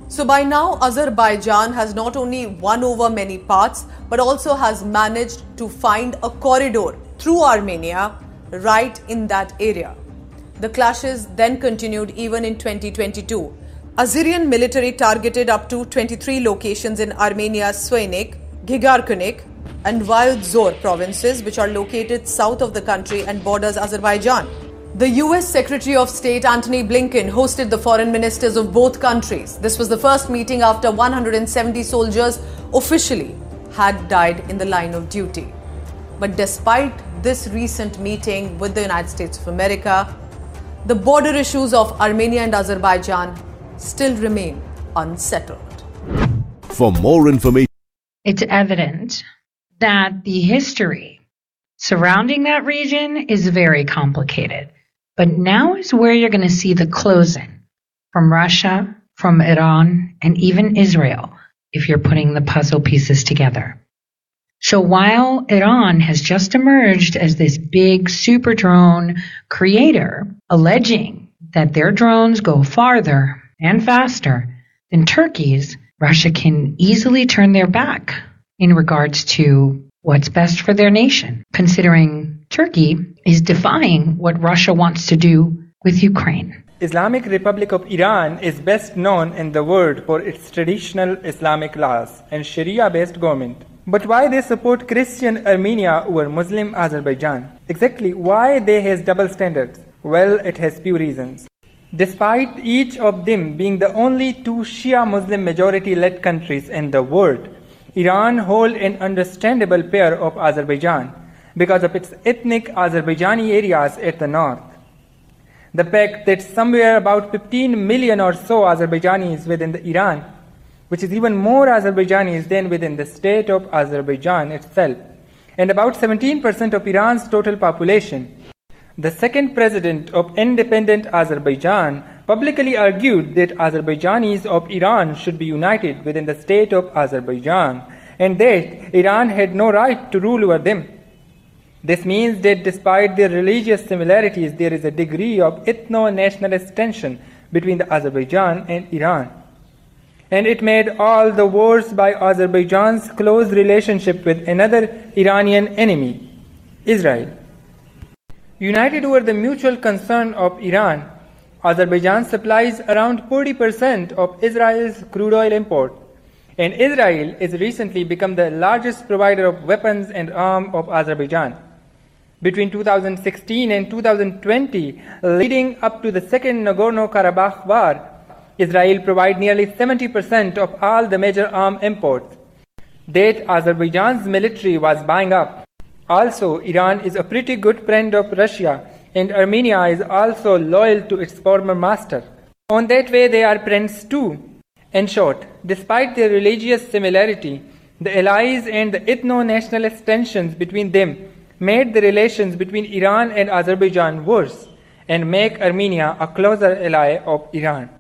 Speaker 19: So by now, Azerbaijan has not only won over many parts, but also has managed to find a corridor through Armenia right in that area. The clashes then continued even in 2022. Azerian military targeted up to 23 locations in Armenia's Syunik, Gegharkunik, and Vayots Dzor provinces, which are located south of the country and borders Azerbaijan. The US Secretary of State Antony Blinken hosted the foreign ministers of both countries. This was the first meeting after 170 soldiers officially had died in the line of duty. But despite this recent meeting with the United States of America, the border issues of Armenia and Azerbaijan still remain unsettled.
Speaker 20: For more information,
Speaker 1: it's evident that the history surrounding that region is very complicated. But now is where you're going to see the closing from Russia, from Iran, and even Israel if you're putting the puzzle pieces together. So while Iran has just emerged as this big super drone creator, alleging that their drones go farther and faster than Turkey's, Russia can easily turn their back in regards to what's best for their nation, considering Turkey is defying what Russia wants to do with Ukraine.
Speaker 21: Islamic Republic of Iran is best known in the world for its traditional Islamic laws and Sharia-based government. But why they support Christian Armenia over Muslim Azerbaijan? Exactly why they has double standards? Well, it has few reasons. Despite each of them being the only two Shia Muslim majority led countries in the world, Iran hold an understandable pair of Azerbaijan because of its ethnic Azerbaijani areas at the north. The fact that somewhere about 15 million or so Azerbaijanis within the Iran, which is even more Azerbaijanis than within the state of Azerbaijan itself, and about 17% of Iran's total population. The second president of independent Azerbaijan publicly argued that Azerbaijanis of Iran should be united within the state of Azerbaijan and that Iran had no right to rule over them. This means that despite their religious similarities, there is a degree of ethno nationalist tension between the Azerbaijan and Iran. And it made all the worse by Azerbaijan's close relationship with another Iranian enemy, Israel. United over the mutual concern of Iran, Azerbaijan supplies around 40% of Israel's crude oil import and Israel has recently become the largest provider of weapons and arms of Azerbaijan. Between 2016 and 2020, leading up to the second Nagorno-Karabakh war, Israel provided nearly 70% of all the major arm imports that Azerbaijan's military was buying up. Also, Iran is a pretty good friend of Russia, and Armenia is also loyal to its former master. On that way, they are friends too. In short, despite their religious similarity, the allies and the ethno nationalist tensions between them made the relations between Iran and Azerbaijan worse and make Armenia a closer ally of Iran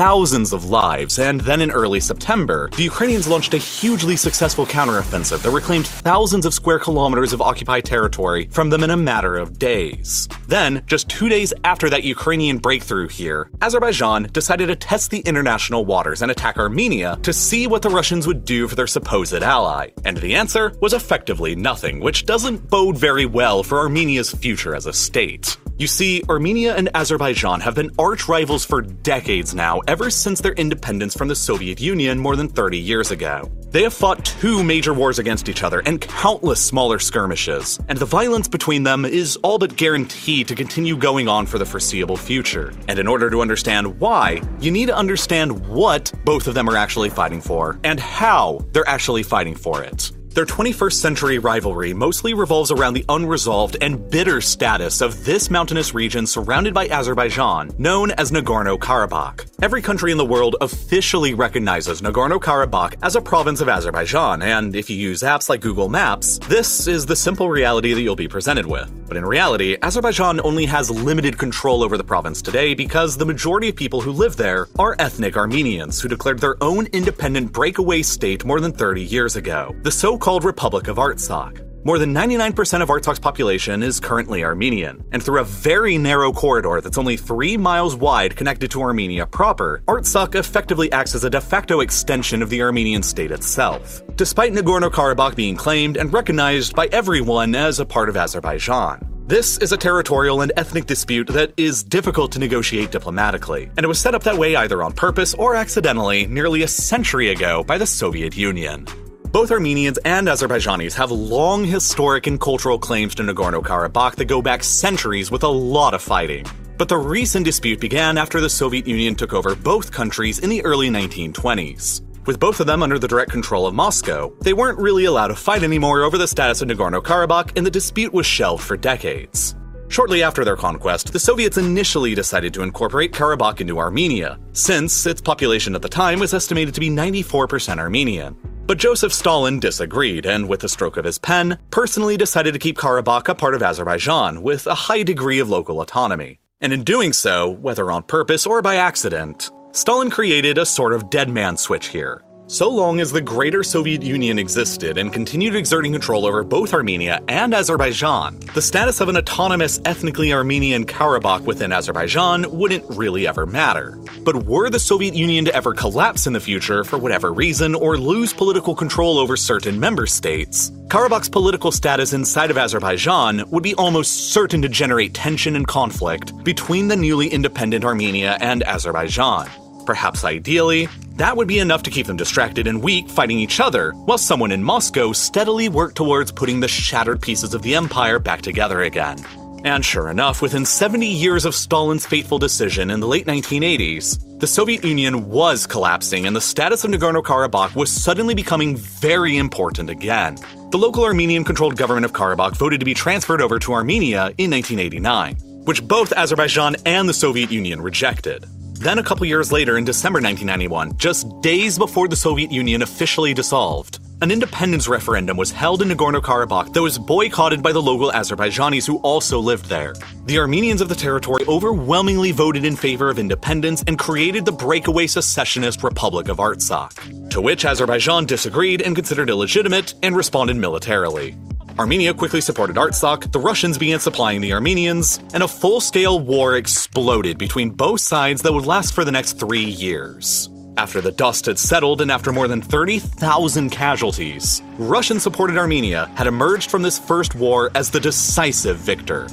Speaker 22: thousands of lives, and then in early September, the Ukrainians launched a hugely successful counteroffensive that reclaimed thousands of square kilometers of occupied territory from them in a matter of days. Then, just two days after that Ukrainian breakthrough here, Azerbaijan decided to test the international waters and attack Armenia to see what the Russians would do for their supposed ally. And the answer was effectively nothing, which doesn't bode very well for Armenia's future as a state. You see, Armenia and Azerbaijan have been arch rivals for decades now, ever since their independence from the Soviet Union more than 30 years ago. They have fought two major wars against each other and countless smaller skirmishes, and the violence between them is all but guaranteed to continue going on for the foreseeable future. And in order to understand why, you need to understand what both of them are actually fighting for and how they're actually fighting for it. Their 21st century rivalry mostly revolves around the unresolved and bitter status of this mountainous region surrounded by Azerbaijan, known as Nagorno Karabakh. Every country in the world officially recognizes Nagorno Karabakh as a province of Azerbaijan, and if you use apps like Google Maps, this is the simple reality that you'll be presented with. But in reality, Azerbaijan only has limited control over the province today because the majority of people who live there are ethnic Armenians who declared their own independent breakaway state more than 30 years ago. The so called Republic of Artsakh. More than 99% of Artsakh's population is currently Armenian, and through a very narrow corridor that's only three miles wide connected to Armenia proper, Artsakh effectively acts as a de facto extension of the Armenian state itself, despite Nagorno Karabakh being claimed and recognized by everyone as a part of Azerbaijan. This is a territorial and ethnic dispute that is difficult to negotiate diplomatically, and it was set up that way either on purpose or accidentally nearly a century ago by the Soviet Union. Both Armenians and Azerbaijanis have long historic and cultural claims to Nagorno Karabakh that go back centuries with a lot of fighting. But the recent dispute began after the Soviet Union took over both countries in the early 1920s. With both of them under the direct control of Moscow, they weren't really allowed to fight anymore over the status of Nagorno Karabakh, and the dispute was shelved for decades. Shortly after their conquest, the Soviets initially decided to incorporate Karabakh into Armenia, since its population at the time was estimated to be 94% Armenian. But Joseph Stalin disagreed, and with a stroke of his pen, personally decided to keep Karabakh a part of Azerbaijan with a high degree of local autonomy. And in doing so, whether on purpose or by accident, Stalin created a sort of dead man switch here. So long as the greater Soviet Union existed and continued exerting control over both Armenia and Azerbaijan, the status of an autonomous ethnically Armenian Karabakh within Azerbaijan wouldn't really ever matter. But were the Soviet Union to ever collapse in the future for whatever reason or lose political control over certain member states, Karabakh's political status inside of Azerbaijan would be almost certain to generate tension and conflict between the newly independent Armenia and Azerbaijan. Perhaps ideally, that would be enough to keep them distracted and weak fighting each other, while someone in Moscow steadily worked towards putting the shattered pieces of the empire back together again. And sure enough, within 70 years of Stalin's fateful decision in the late 1980s, the Soviet Union was collapsing and the status of Nagorno Karabakh was suddenly becoming very important again. The local Armenian controlled government of Karabakh voted to be transferred over to Armenia in 1989, which both Azerbaijan and the Soviet Union rejected. Then, a couple years later, in December 1991, just days before the Soviet Union officially dissolved, an independence referendum was held in Nagorno Karabakh that was boycotted by the local Azerbaijanis who also lived there. The Armenians of the territory overwhelmingly voted in favor of independence and created the breakaway secessionist Republic of Artsakh, to which Azerbaijan disagreed and considered illegitimate and responded militarily. Armenia quickly supported Artsakh, the Russians began supplying the Armenians, and a full scale war exploded between both sides that would last for the next three years. After the dust had settled and after more than 30,000 casualties, Russian supported Armenia had emerged from this first war as the decisive victor.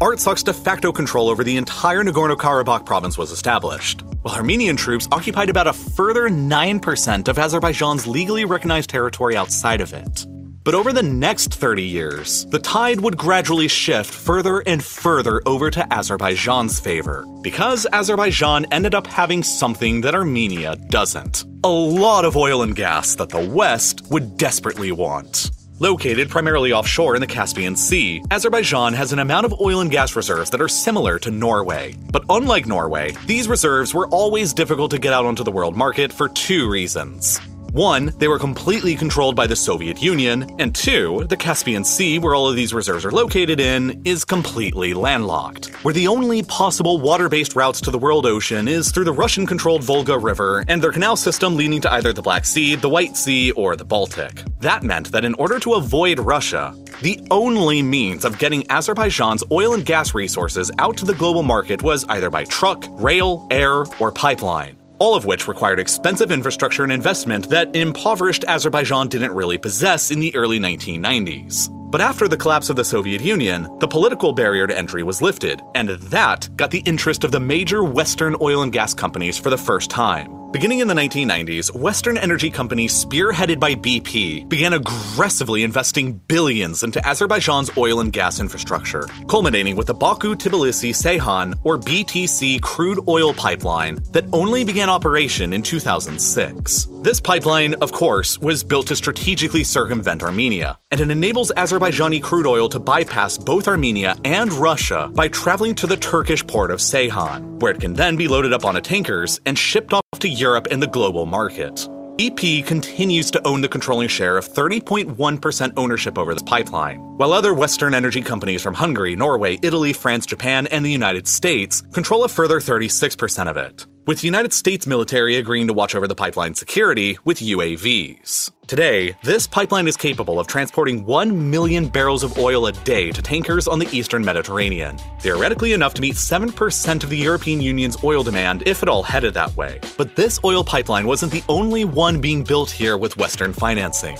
Speaker 22: Artsakh's de facto control over the entire Nagorno Karabakh province was established. while Armenian troops occupied about a further 9% of Azerbaijan's legally recognized territory outside of it. But over the next 30 years, the tide would gradually shift further and further over to Azerbaijan's favor, because Azerbaijan ended up having something that Armenia doesn't a lot of oil and gas that the West would desperately want. Located primarily offshore in the Caspian Sea, Azerbaijan has an amount of oil and gas reserves that are similar to Norway. But unlike Norway, these reserves were always difficult to get out onto the world market for two reasons. One, they were completely controlled by the Soviet Union, and two, the Caspian Sea, where all of these reserves are located in, is completely landlocked, where the only possible water based routes to the world ocean is through the Russian controlled Volga River and their canal system leading to either the Black Sea, the White Sea, or the Baltic. That meant that in order to avoid Russia, the only means of getting Azerbaijan's oil and gas resources out to the global market was either by truck, rail, air, or pipeline all of which required expensive infrastructure and investment that impoverished Azerbaijan didn't really possess in the early 1990s. But after the collapse of the Soviet Union, the political barrier to entry was lifted, and that got the interest of the major Western oil and gas companies for the first time. Beginning in the 1990s, Western energy companies spearheaded by BP began aggressively investing billions into Azerbaijan's oil and gas infrastructure, culminating with the Baku Tbilisi Ceyhan or BTC crude oil pipeline that only began operation in 2006. This pipeline, of course, was built to strategically circumvent Armenia, and it enables Azerbaijani crude oil to bypass both Armenia and Russia by traveling to the Turkish port of Ceyhan, where it can then be loaded up onto tankers and shipped off to Europe and the global market. BP continues to own the controlling share of 30.1% ownership over this pipeline, while other Western energy companies from Hungary, Norway, Italy, France, Japan, and the United States control a further 36% of it with the United States military agreeing to watch over the pipeline's security with UAVs. Today, this pipeline is capable of transporting 1 million barrels of oil a day to tankers on the eastern Mediterranean, theoretically enough to meet 7% of the European Union's oil demand if at all headed that way. But this oil pipeline wasn't the only one being built here with Western financing.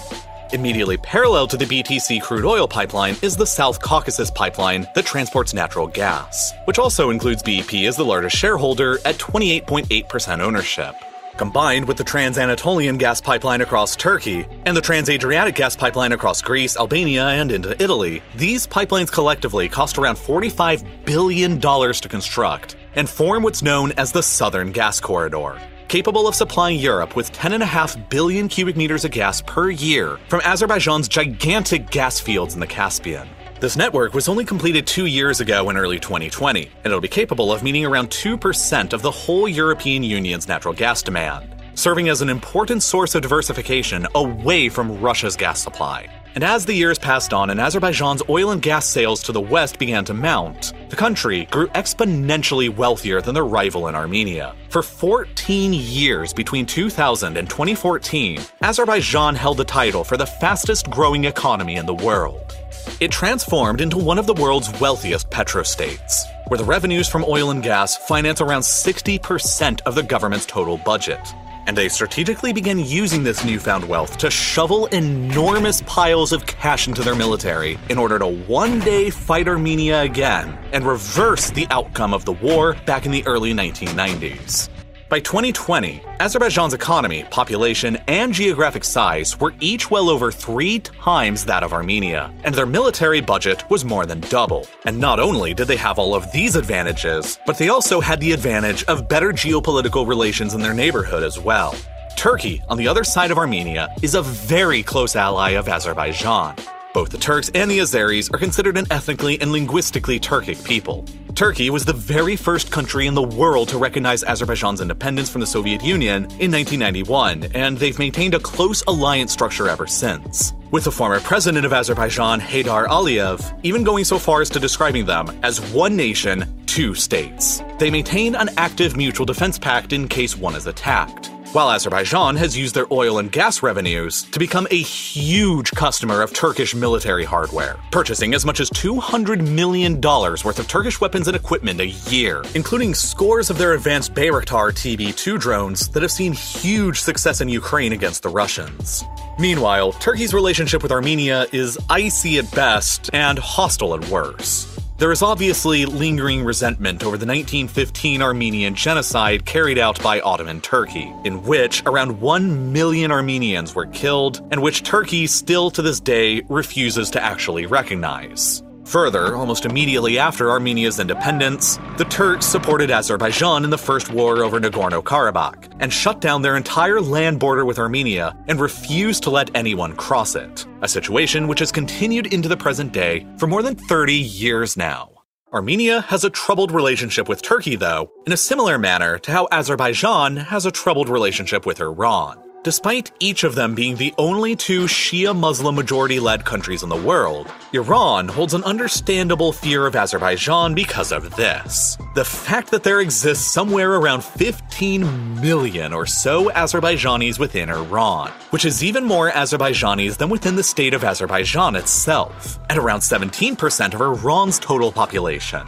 Speaker 22: Immediately parallel to the BTC crude oil pipeline is the South Caucasus pipeline that transports natural gas, which also includes BP as the largest shareholder at 28.8% ownership. Combined with the Trans Anatolian gas pipeline across Turkey and the Trans Adriatic gas pipeline across Greece, Albania, and into Italy, these pipelines collectively cost around $45 billion to construct and form what's known as the Southern Gas Corridor capable of supplying Europe with 10.5 billion cubic meters of gas per year from Azerbaijan's gigantic gas fields in the Caspian. This network was only completed two years ago in early 2020, and it'll be capable of meeting around 2% of the whole European Union's natural gas demand, serving as an important source of diversification away from Russia's gas supply. And as the years passed on and Azerbaijan's oil and gas sales to the west began to mount, the country grew exponentially wealthier than their rival in Armenia. For 14 years between 2000 and 2014, Azerbaijan held the title for the fastest growing economy in the world. It transformed into one of the world's wealthiest petrostates, where the revenues from oil and gas finance around 60% of the government's total budget and they strategically began using this newfound wealth to shovel enormous piles of cash into their military in order to one day fight Armenia again and reverse the outcome of the war back in the early 1990s. By 2020, Azerbaijan's economy, population, and geographic size were each well over three times that of Armenia, and their military budget was more than double. And not only did they have all of these advantages, but they also had the advantage of better geopolitical relations in their neighborhood as well. Turkey, on the other side of Armenia, is a very close ally of Azerbaijan. Both the Turks and the Azeris are considered an ethnically and linguistically Turkic people. Turkey was the very first country in the world to recognize Azerbaijan's independence from the Soviet Union in 1991, and they've maintained a close alliance structure ever since. With the former president of Azerbaijan, Heydar Aliyev, even going so far as to describing them as one nation, two states. They maintain an active mutual defense pact in case one is attacked while Azerbaijan has used their oil and gas revenues to become a huge customer of Turkish military hardware, purchasing as much as $200 million worth of Turkish weapons and equipment a year, including scores of their advanced Bayraktar TB 2 drones that have seen huge success in Ukraine against the Russians. Meanwhile, Turkey's relationship with Armenia is icy at best and hostile at worst. There is obviously lingering resentment over the 1915 Armenian genocide carried out by Ottoman Turkey, in which around 1 million Armenians were killed, and which Turkey still to this day refuses to actually recognize. Further, almost immediately after Armenia's independence, the Turks supported Azerbaijan in the First War over Nagorno Karabakh and shut down their entire land border with Armenia and refused to let anyone cross it, a situation which has continued into the present day for more than 30 years now. Armenia has a troubled relationship with Turkey, though, in a similar manner to how Azerbaijan has a troubled relationship with Iran. Despite each of them being the only two Shia Muslim majority led countries in the world, Iran holds an understandable fear of Azerbaijan because of this. The fact that there exists somewhere around 15 million or so Azerbaijanis within Iran, which is even more Azerbaijanis than within the state of Azerbaijan itself, at around 17% of Iran's total population.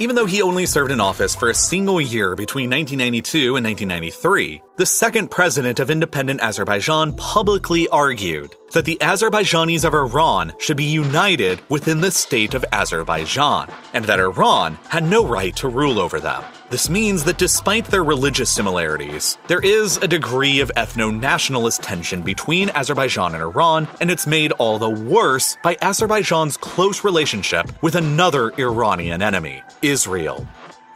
Speaker 22: Even though he only served in office for a single year between 1992 and 1993, the second president of independent Azerbaijan publicly argued that the Azerbaijanis of Iran should be united within the state of Azerbaijan, and that Iran had no right to rule over them. This means that despite their religious similarities, there is a degree of ethno nationalist tension between Azerbaijan and Iran, and it's made all the worse by Azerbaijan's close relationship with another Iranian enemy, Israel.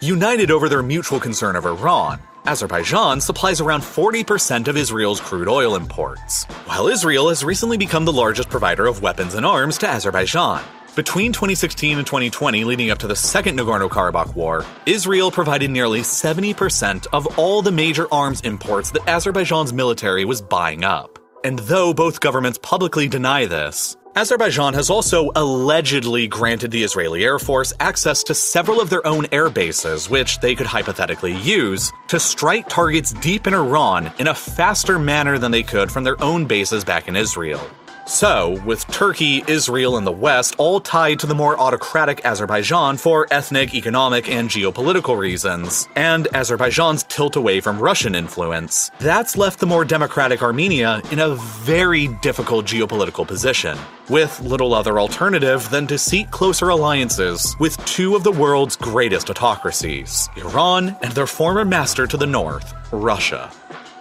Speaker 22: United over their mutual concern of Iran, Azerbaijan supplies around 40% of Israel's crude oil imports, while Israel has recently become the largest provider of weapons and arms to Azerbaijan. Between 2016 and 2020, leading up to the second Nagorno Karabakh war, Israel provided nearly 70% of all the major arms imports that Azerbaijan's military was buying up. And though both governments publicly deny this, Azerbaijan has also allegedly granted the Israeli Air Force access to several of their own air bases, which they could hypothetically use to strike targets deep in Iran in a faster manner than they could from their own bases back in Israel. So, with Turkey, Israel, and the West all tied to the more autocratic Azerbaijan for ethnic, economic, and geopolitical reasons, and Azerbaijan's tilt away from Russian influence, that's left the more democratic Armenia in a very difficult geopolitical position, with little other alternative than to seek closer alliances with two of the world's greatest autocracies Iran and their former master to the north, Russia.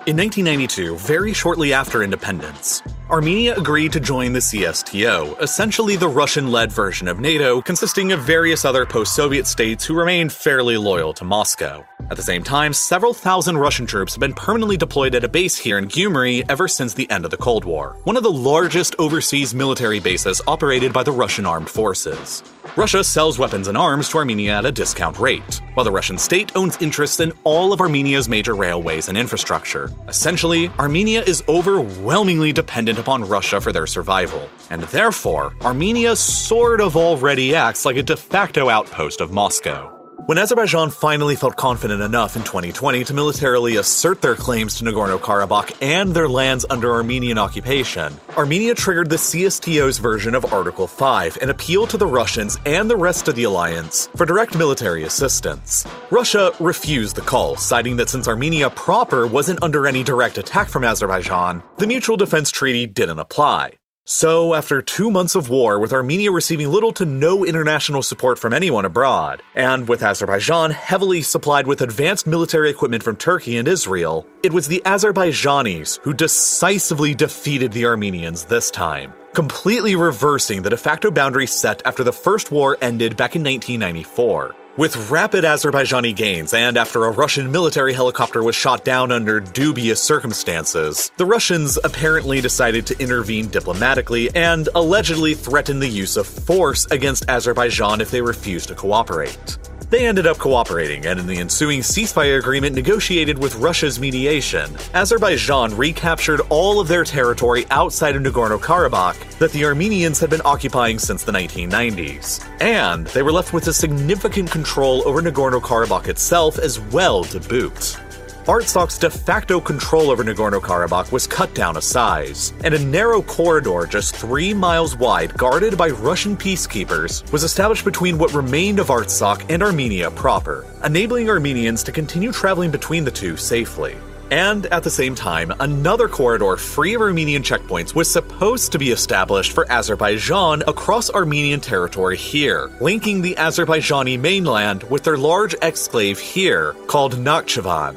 Speaker 22: In 1992, very shortly after independence, Armenia agreed to join the CSTO, essentially the Russian led version of NATO, consisting of various other post Soviet states who remained fairly loyal to Moscow. At the same time, several thousand Russian troops have been permanently deployed at a base here in Gyumri ever since the end of the Cold War, one of the largest overseas military bases operated by the Russian armed forces. Russia sells weapons and arms to Armenia at a discount rate, while the Russian state owns interests in all of Armenia's major railways and infrastructure. Essentially, Armenia is overwhelmingly dependent upon Russia for their survival, and therefore, Armenia sort of already acts like a de facto outpost of Moscow. When Azerbaijan finally felt confident enough in 2020 to militarily assert their claims to Nagorno Karabakh and their lands under Armenian occupation, Armenia triggered the CSTO's version of Article 5 and appealed to the Russians and the rest of the alliance for direct military assistance. Russia refused the call, citing that since Armenia proper wasn't under any direct attack from Azerbaijan, the Mutual Defense Treaty didn't apply. So, after two months of war, with Armenia receiving little to no international support from anyone abroad, and with Azerbaijan heavily supplied with advanced military equipment from Turkey and Israel, it was the Azerbaijanis who decisively defeated the Armenians this time, completely reversing the de facto boundary set after the First War ended back in 1994. With rapid Azerbaijani gains, and after a Russian military helicopter was shot down under dubious circumstances, the Russians apparently decided to intervene diplomatically and allegedly threaten the use of force against Azerbaijan if they refused to cooperate. They ended up cooperating, and in the ensuing ceasefire agreement negotiated with Russia's mediation, Azerbaijan recaptured all of their territory outside of Nagorno Karabakh that the Armenians had been occupying since the 1990s. And they were left with a significant control over Nagorno Karabakh itself as well to boot. Artsakh's de facto control over Nagorno Karabakh was cut down a size, and a narrow corridor just three miles wide, guarded by Russian peacekeepers, was established between what remained of Artsakh and Armenia proper, enabling Armenians to continue traveling between the two safely. And at the same time, another corridor free of Armenian checkpoints was supposed to be established for Azerbaijan across Armenian territory here, linking the Azerbaijani mainland with their large exclave here called Nakhchivan.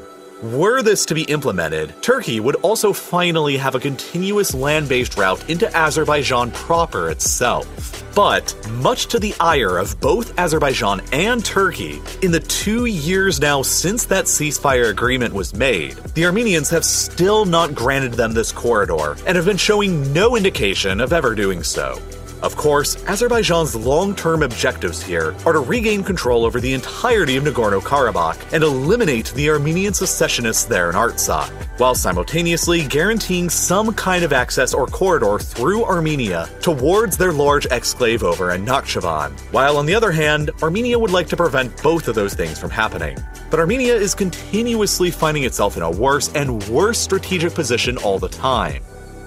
Speaker 22: Were this to be implemented, Turkey would also finally have a continuous land based route into Azerbaijan proper itself. But, much to the ire of both Azerbaijan and Turkey, in the two years now since that ceasefire agreement was made, the Armenians have still not granted them this corridor and have been showing no indication of ever doing so. Of course, Azerbaijan's long term objectives here are to regain control over the entirety of Nagorno Karabakh and eliminate the Armenian secessionists there in Artsakh, while simultaneously guaranteeing some kind of access or corridor through Armenia towards their large exclave over in Nakhchivan. While on the other hand, Armenia would like to prevent both of those things from happening. But Armenia is continuously finding itself in a worse and worse strategic position all the time.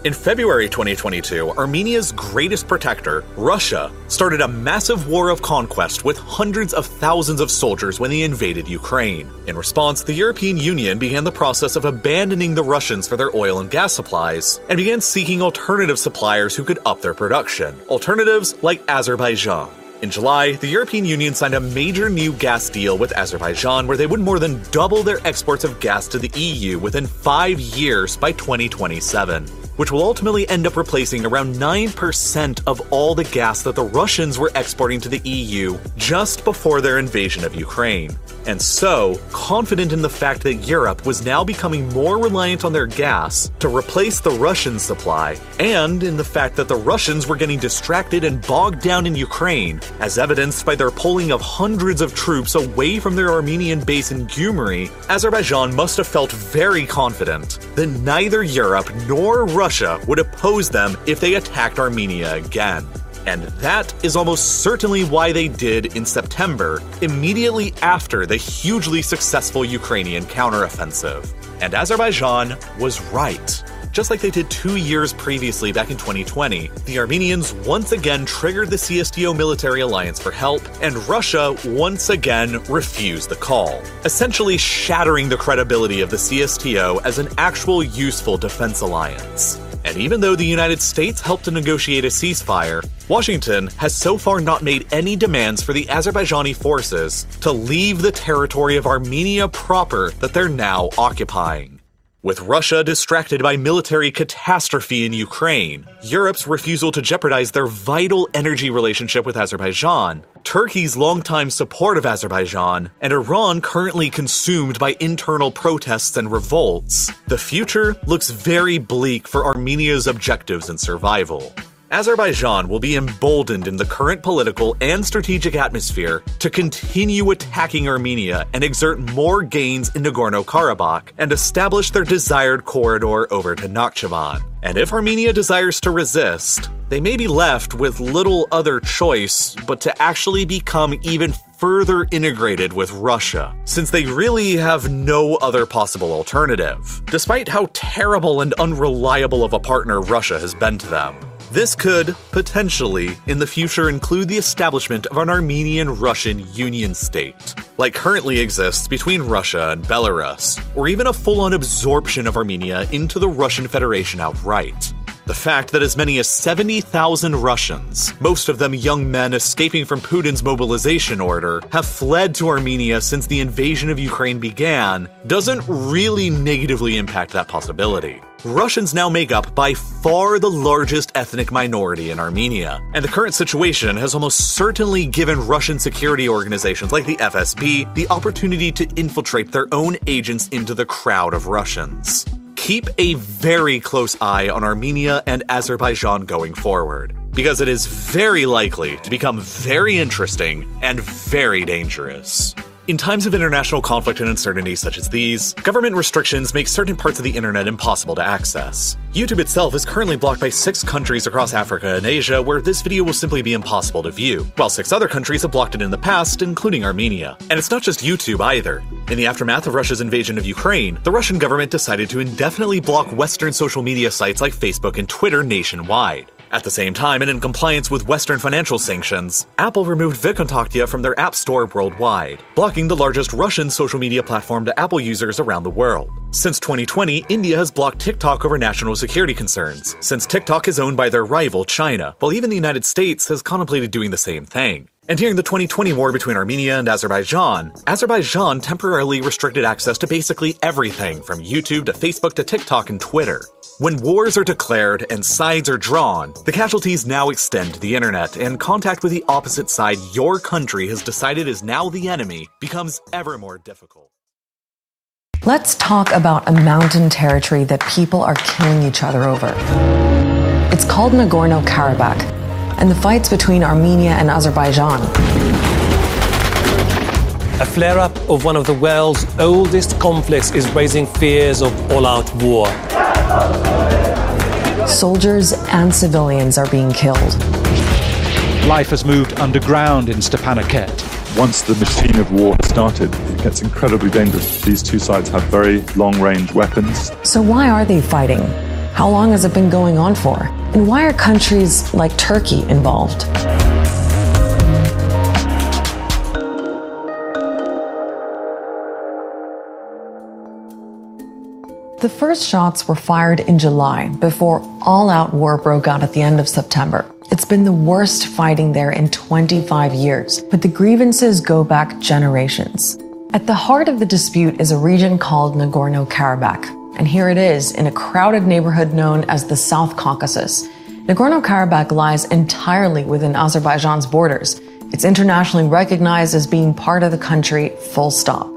Speaker 22: In February 2022, Armenia's greatest protector, Russia, started a massive war of conquest with hundreds of thousands of soldiers when they invaded Ukraine. In response, the European Union began the process of abandoning the Russians for their oil and gas supplies and began seeking alternative suppliers who could up their production. Alternatives like Azerbaijan. In July, the European Union signed a major new gas deal with Azerbaijan where they would more than double their exports of gas to the EU within five years by 2027 which will ultimately end up replacing around 9% of all the gas that the Russians were exporting to the EU just before their invasion of Ukraine. And so, confident in the fact that Europe was now becoming more reliant on their gas to replace the Russian supply, and in the fact that the Russians were getting distracted and bogged down in Ukraine, as evidenced by their pulling of hundreds of troops away from their Armenian base in Gyumri, Azerbaijan must have felt very confident that neither Europe nor Russia would oppose them if they attacked Armenia again. And that is almost certainly why they did in September, immediately after the hugely successful Ukrainian counteroffensive. And Azerbaijan was right. Just like they did two years previously back in 2020, the Armenians once again triggered the CSTO military alliance for help, and Russia once again refused the call, essentially shattering the credibility of the CSTO as an actual useful defense alliance. And even though the United States helped to negotiate a ceasefire, Washington has so far not made any demands for the Azerbaijani forces to leave the territory of Armenia proper that they're now occupying. With Russia distracted by military catastrophe in Ukraine, Europe's refusal to jeopardize their vital energy relationship with Azerbaijan, Turkey's longtime support of Azerbaijan, and Iran currently consumed by internal protests and revolts, the future looks very bleak for Armenia's objectives and survival. Azerbaijan will be emboldened in the current political and strategic atmosphere to continue attacking Armenia and exert more gains in Nagorno Karabakh and establish their desired corridor over to Nakhchivan. And if Armenia desires to resist, they may be left with little other choice but to actually become even further integrated with Russia, since they really have no other possible alternative, despite how terrible and unreliable of a partner Russia has been to them. This could, potentially, in the future include the establishment of an Armenian Russian Union state, like currently exists between Russia and Belarus, or even a full on absorption of Armenia into the Russian Federation outright. The fact that as many as 70,000 Russians, most of them young men escaping from Putin's mobilization order, have fled to Armenia since the invasion of Ukraine began doesn't really negatively impact that possibility. Russians now make up by far the largest ethnic minority in Armenia, and the current situation has almost certainly given Russian security organizations like the FSB the opportunity to infiltrate their own agents into the crowd of Russians. Keep a very close eye on Armenia and Azerbaijan going forward, because it is very likely to become very interesting and very dangerous. In times of international conflict and uncertainty such as these, government restrictions make certain parts of the internet impossible to access. YouTube itself is currently blocked by six countries across Africa and Asia where this video will simply be impossible to view, while six other countries have blocked it in the past, including Armenia. And it's not just YouTube either. In the aftermath of Russia's invasion of Ukraine, the Russian government decided to indefinitely block Western social media sites like Facebook and Twitter nationwide. At the same time, and in compliance with Western financial sanctions, Apple removed VKontakte from their App Store worldwide, blocking the largest Russian social media platform to Apple users around the world. Since 2020, India has blocked TikTok over national security concerns, since TikTok is owned by their rival, China, while even the United States has contemplated doing the same thing. And during the 2020 war between Armenia and Azerbaijan, Azerbaijan temporarily restricted access to basically everything from YouTube to Facebook to TikTok and Twitter. When wars are declared and sides are drawn, the casualties now extend to the internet, and contact with the opposite side your country has decided is now the enemy becomes ever more difficult.
Speaker 23: Let's talk about a mountain territory that people are killing each other over. It's called Nagorno Karabakh, and the fights between Armenia and Azerbaijan.
Speaker 24: A flare up of one of the world's oldest conflicts is raising fears of all out war.
Speaker 23: Soldiers and civilians are being killed.
Speaker 6: Life has moved underground in Stepanakert.
Speaker 25: Once the machine of war started, it gets incredibly dangerous. These two sides have very long range weapons.
Speaker 23: So, why are they fighting? How long has it been going on for? And why are countries like Turkey involved? The first shots were fired in July before all out war broke out at the end of September. It's been the worst fighting there in 25 years, but the grievances go back generations. At the heart of the dispute is a region called Nagorno Karabakh, and here it is in a crowded neighborhood known as the South Caucasus. Nagorno Karabakh lies entirely within Azerbaijan's borders. It's internationally recognized as being part of the country, full stop.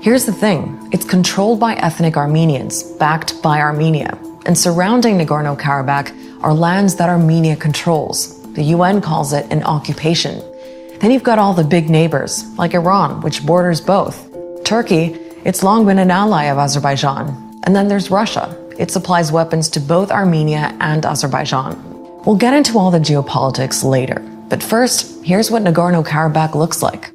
Speaker 23: Here's the thing it's controlled by ethnic Armenians, backed by Armenia. And surrounding Nagorno Karabakh are lands that Armenia controls. The UN calls it an occupation. Then you've got all the big neighbors, like Iran, which borders both. Turkey, it's long been an ally of Azerbaijan. And then there's Russia. It supplies weapons to both Armenia and Azerbaijan. We'll get into all the geopolitics later. But first, here's what Nagorno Karabakh looks like.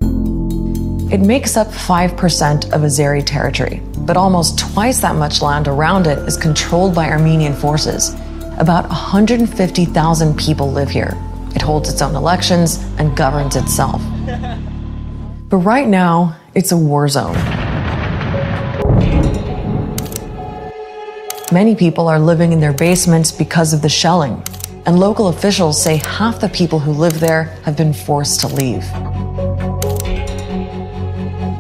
Speaker 23: It makes up 5% of Azeri territory, but almost twice that much land around it is controlled by Armenian forces. About 150,000 people live here. It holds its own elections and governs itself. But right now, it's a war zone. Many people are living in their basements because of the shelling, and local officials say half the people who live there have been forced to leave.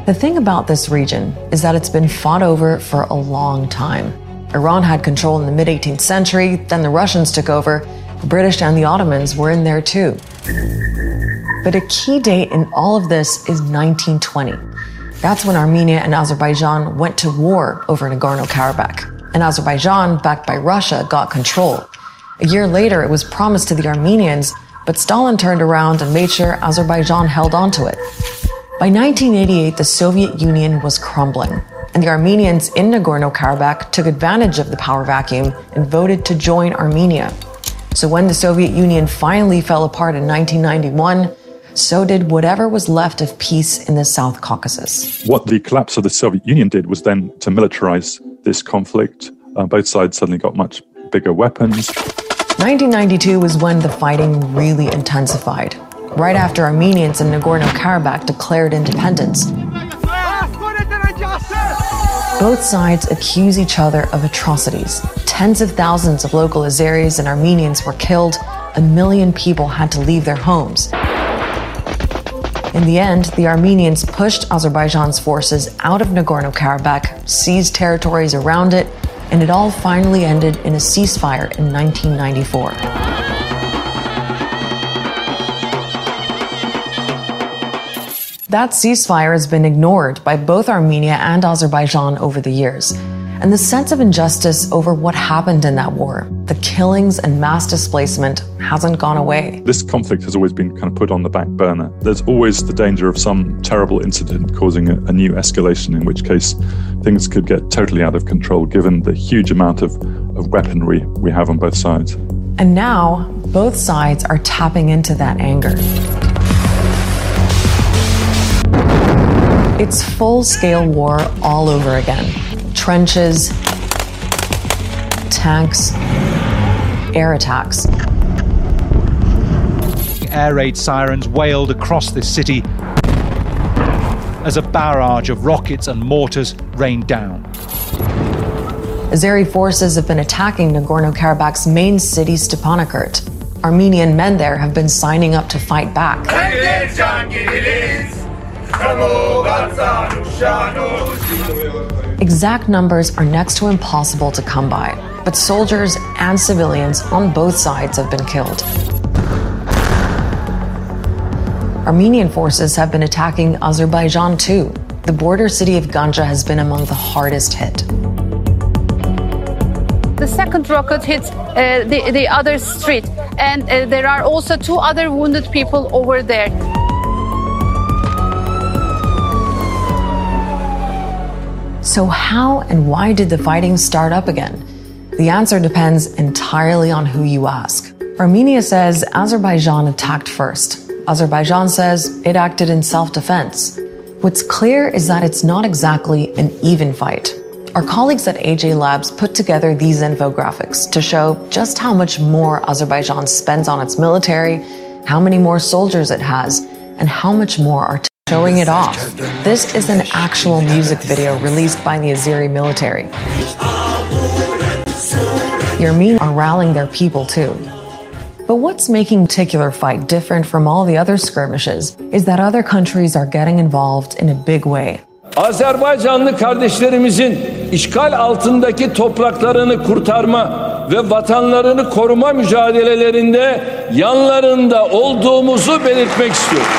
Speaker 23: The thing about this region is that it's been fought over for a long time. Iran had control in the mid 18th century, then the Russians took over, the British and the Ottomans were in there too. But a key date in all of this is 1920. That's when Armenia and Azerbaijan went to war over Nagorno Karabakh, and Azerbaijan, backed by Russia, got control. A year later, it was promised to the Armenians, but Stalin turned around and made sure Azerbaijan held onto it. By 1988, the Soviet Union was crumbling, and the Armenians in Nagorno Karabakh took advantage of the power vacuum and voted to join Armenia. So when the Soviet Union finally fell apart in 1991, so did whatever was left of peace in the South Caucasus.
Speaker 25: What the collapse of the Soviet Union did was then to militarize this conflict. Uh, both sides suddenly got much bigger weapons.
Speaker 23: 1992 was when the fighting really intensified right after Armenians in Nagorno Karabakh declared independence. Both sides accuse each other of atrocities. Tens of thousands of local Azeris and Armenians were killed. A million people had to leave their homes. In the end, the Armenians pushed Azerbaijan's forces out of Nagorno Karabakh, seized territories around it, and it all finally ended in a ceasefire in 1994. That ceasefire has been ignored by both Armenia and Azerbaijan over the years. And the sense of injustice over what happened in that war, the killings and mass displacement, hasn't gone away.
Speaker 25: This conflict has always been kind of put on the back burner. There's always the danger of some terrible incident causing a, a new escalation, in which case things could get totally out of control given the huge amount of, of weaponry we have on both sides.
Speaker 23: And now, both sides are tapping into that anger. It's full scale war all over again trenches, tanks, air attacks.
Speaker 6: air raid sirens wailed across this city as a barrage of rockets and mortars rained down.
Speaker 23: Azeri forces have been attacking Nagorno Karabakh's main city, Stepanakert. Armenian men there have been signing up to fight back. Exact numbers are next to impossible to come by, but soldiers and civilians on both sides have been killed. Armenian forces have been attacking Azerbaijan too. The border city of Ganja has been among the hardest hit.
Speaker 26: The second rocket hit uh, the, the other street, and uh, there are also two other wounded people over there.
Speaker 23: So, how and why did the fighting start up again? The answer depends entirely on who you ask. Armenia says Azerbaijan attacked first. Azerbaijan says it acted in self defense. What's clear is that it's not exactly an even fight. Our colleagues at AJ Labs put together these infographics to show just how much more Azerbaijan spends on its military, how many more soldiers it has, and how much more are showing it off. This is an actual music video released by the Azeri military. Armenians are rallying their people too. But what's making particular fight different from all the other skirmishes is that other countries are getting involved in a big way.
Speaker 27: Azerbaycanlı kardeşlerimizin işgal altındaki topraklarını kurtarma ve vatanlarını koruma mücadelelerinde yanlarında olduğumuzu belirtmek istiyorum.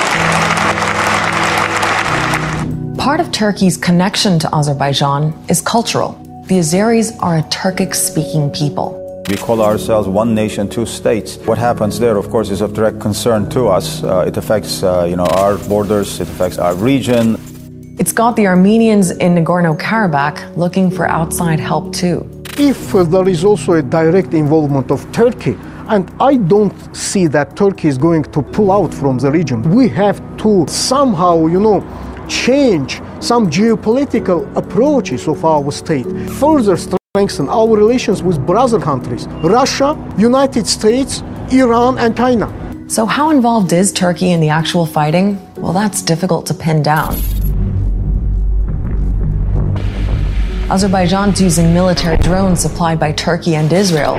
Speaker 23: Part of Turkey's connection to Azerbaijan is cultural. The Azeris are a Turkic speaking people.
Speaker 28: We call ourselves one nation, two states. What happens there, of course, is of direct concern to us. Uh, it affects, uh, you know, our borders. It affects our region.
Speaker 23: It's got the Armenians in Nagorno Karabakh looking for outside help too.
Speaker 29: If uh, there is also a direct involvement of Turkey, and I don't see that Turkey is going to pull out from the region, we have to somehow, you know, change some geopolitical approaches of our state, further strengthen our relations with brother countries Russia, United States, Iran, and China.
Speaker 23: So, how involved is Turkey in the actual fighting? Well, that's difficult to pin down. Azerbaijan's using military drones supplied by Turkey and Israel,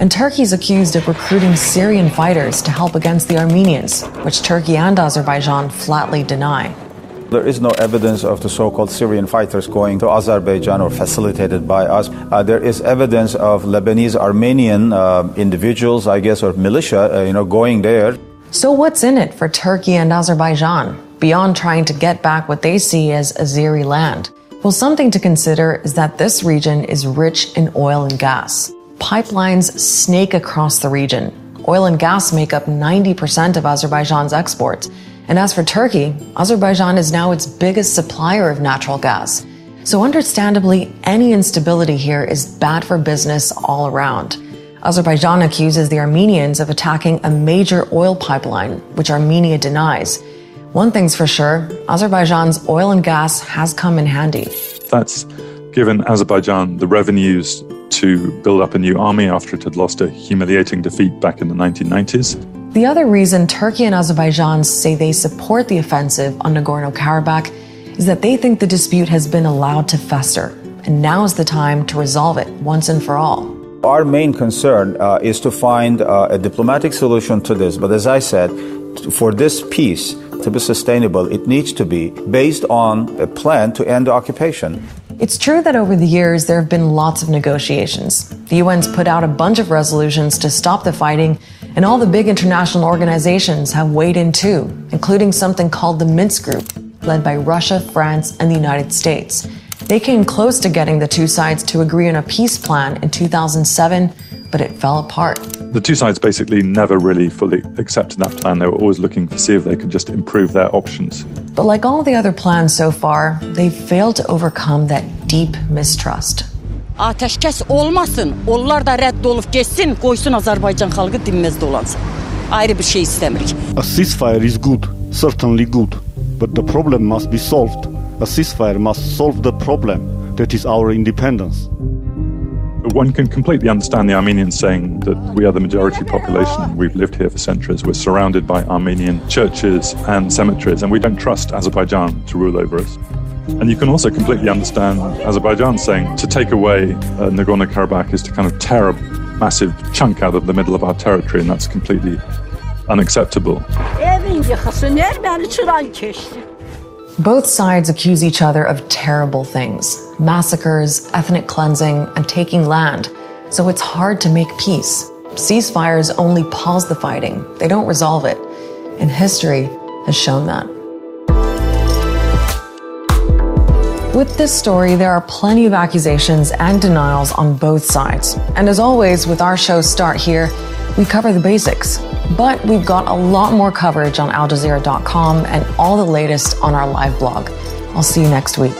Speaker 23: and Turkey's accused of recruiting Syrian fighters to help against the Armenians, which Turkey and Azerbaijan flatly deny.
Speaker 28: There is no evidence of the so-called Syrian fighters going to Azerbaijan or facilitated by us. Uh, there is evidence of Lebanese Armenian uh, individuals, I guess, or militia, uh, you know, going there.
Speaker 23: So what's in it for Turkey and Azerbaijan beyond trying to get back what they see as Azeri land? Well, something to consider is that this region is rich in oil and gas. Pipelines snake across the region. Oil and gas make up 90% of Azerbaijan's exports. And as for Turkey, Azerbaijan is now its biggest supplier of natural gas. So, understandably, any instability here is bad for business all around. Azerbaijan accuses the Armenians of attacking a major oil pipeline, which Armenia denies. One thing's for sure Azerbaijan's oil and gas has come in handy.
Speaker 25: That's given Azerbaijan the revenues to build up a new army after it had lost a humiliating defeat back in the 1990s.
Speaker 23: The other reason Turkey and Azerbaijan say they support the offensive on Nagorno Karabakh is that they think the dispute has been allowed to fester, and now is the time to resolve it once and for all.
Speaker 28: Our main concern uh, is to find uh, a diplomatic solution to this. But as I said, for this peace to be sustainable, it needs to be based on a plan to end the occupation.
Speaker 23: It's true that over the years there have been lots of negotiations. The UN's put out a bunch of resolutions to stop the fighting, and all the big international organizations have weighed in too, including something called the Minsk Group, led by Russia, France, and the United States. They came close to getting the two sides to agree on a peace plan in 2007, but it fell apart.
Speaker 25: The two sides basically never really fully accepted that plan. They were always looking to see if they could just improve their options.
Speaker 23: But like all the other plans so far, they've failed to overcome that deep mistrust.
Speaker 30: Ateşkes olmasın. Onlar da rədd olub geçsin, qoysun Azərbaycan xalqı dinməz dolansın. Ayrı bir şey istəmirik.
Speaker 31: A ceasefire is good, certainly good, but the problem must be solved. A ceasefire must solve the problem that is our independence.
Speaker 25: One can completely understand the Armenians saying that we are the majority population. We've lived here for centuries. We're surrounded by Armenian churches and cemeteries, and we don't trust Azerbaijan to rule over us. And you can also completely understand Azerbaijan saying to take away uh, Nagorno Karabakh is to kind of tear a massive chunk out of the middle of our territory, and that's completely unacceptable.
Speaker 23: Both sides accuse each other of terrible things massacres, ethnic cleansing, and taking land. So it's hard to make peace. Ceasefires only pause the fighting, they don't resolve it. And history has shown that. With this story, there are plenty of accusations and denials on both sides. And as always, with our show Start Here, we cover the basics. But we've got a lot more coverage on AlJazeera.com and all the latest on our live blog. I'll see you next week.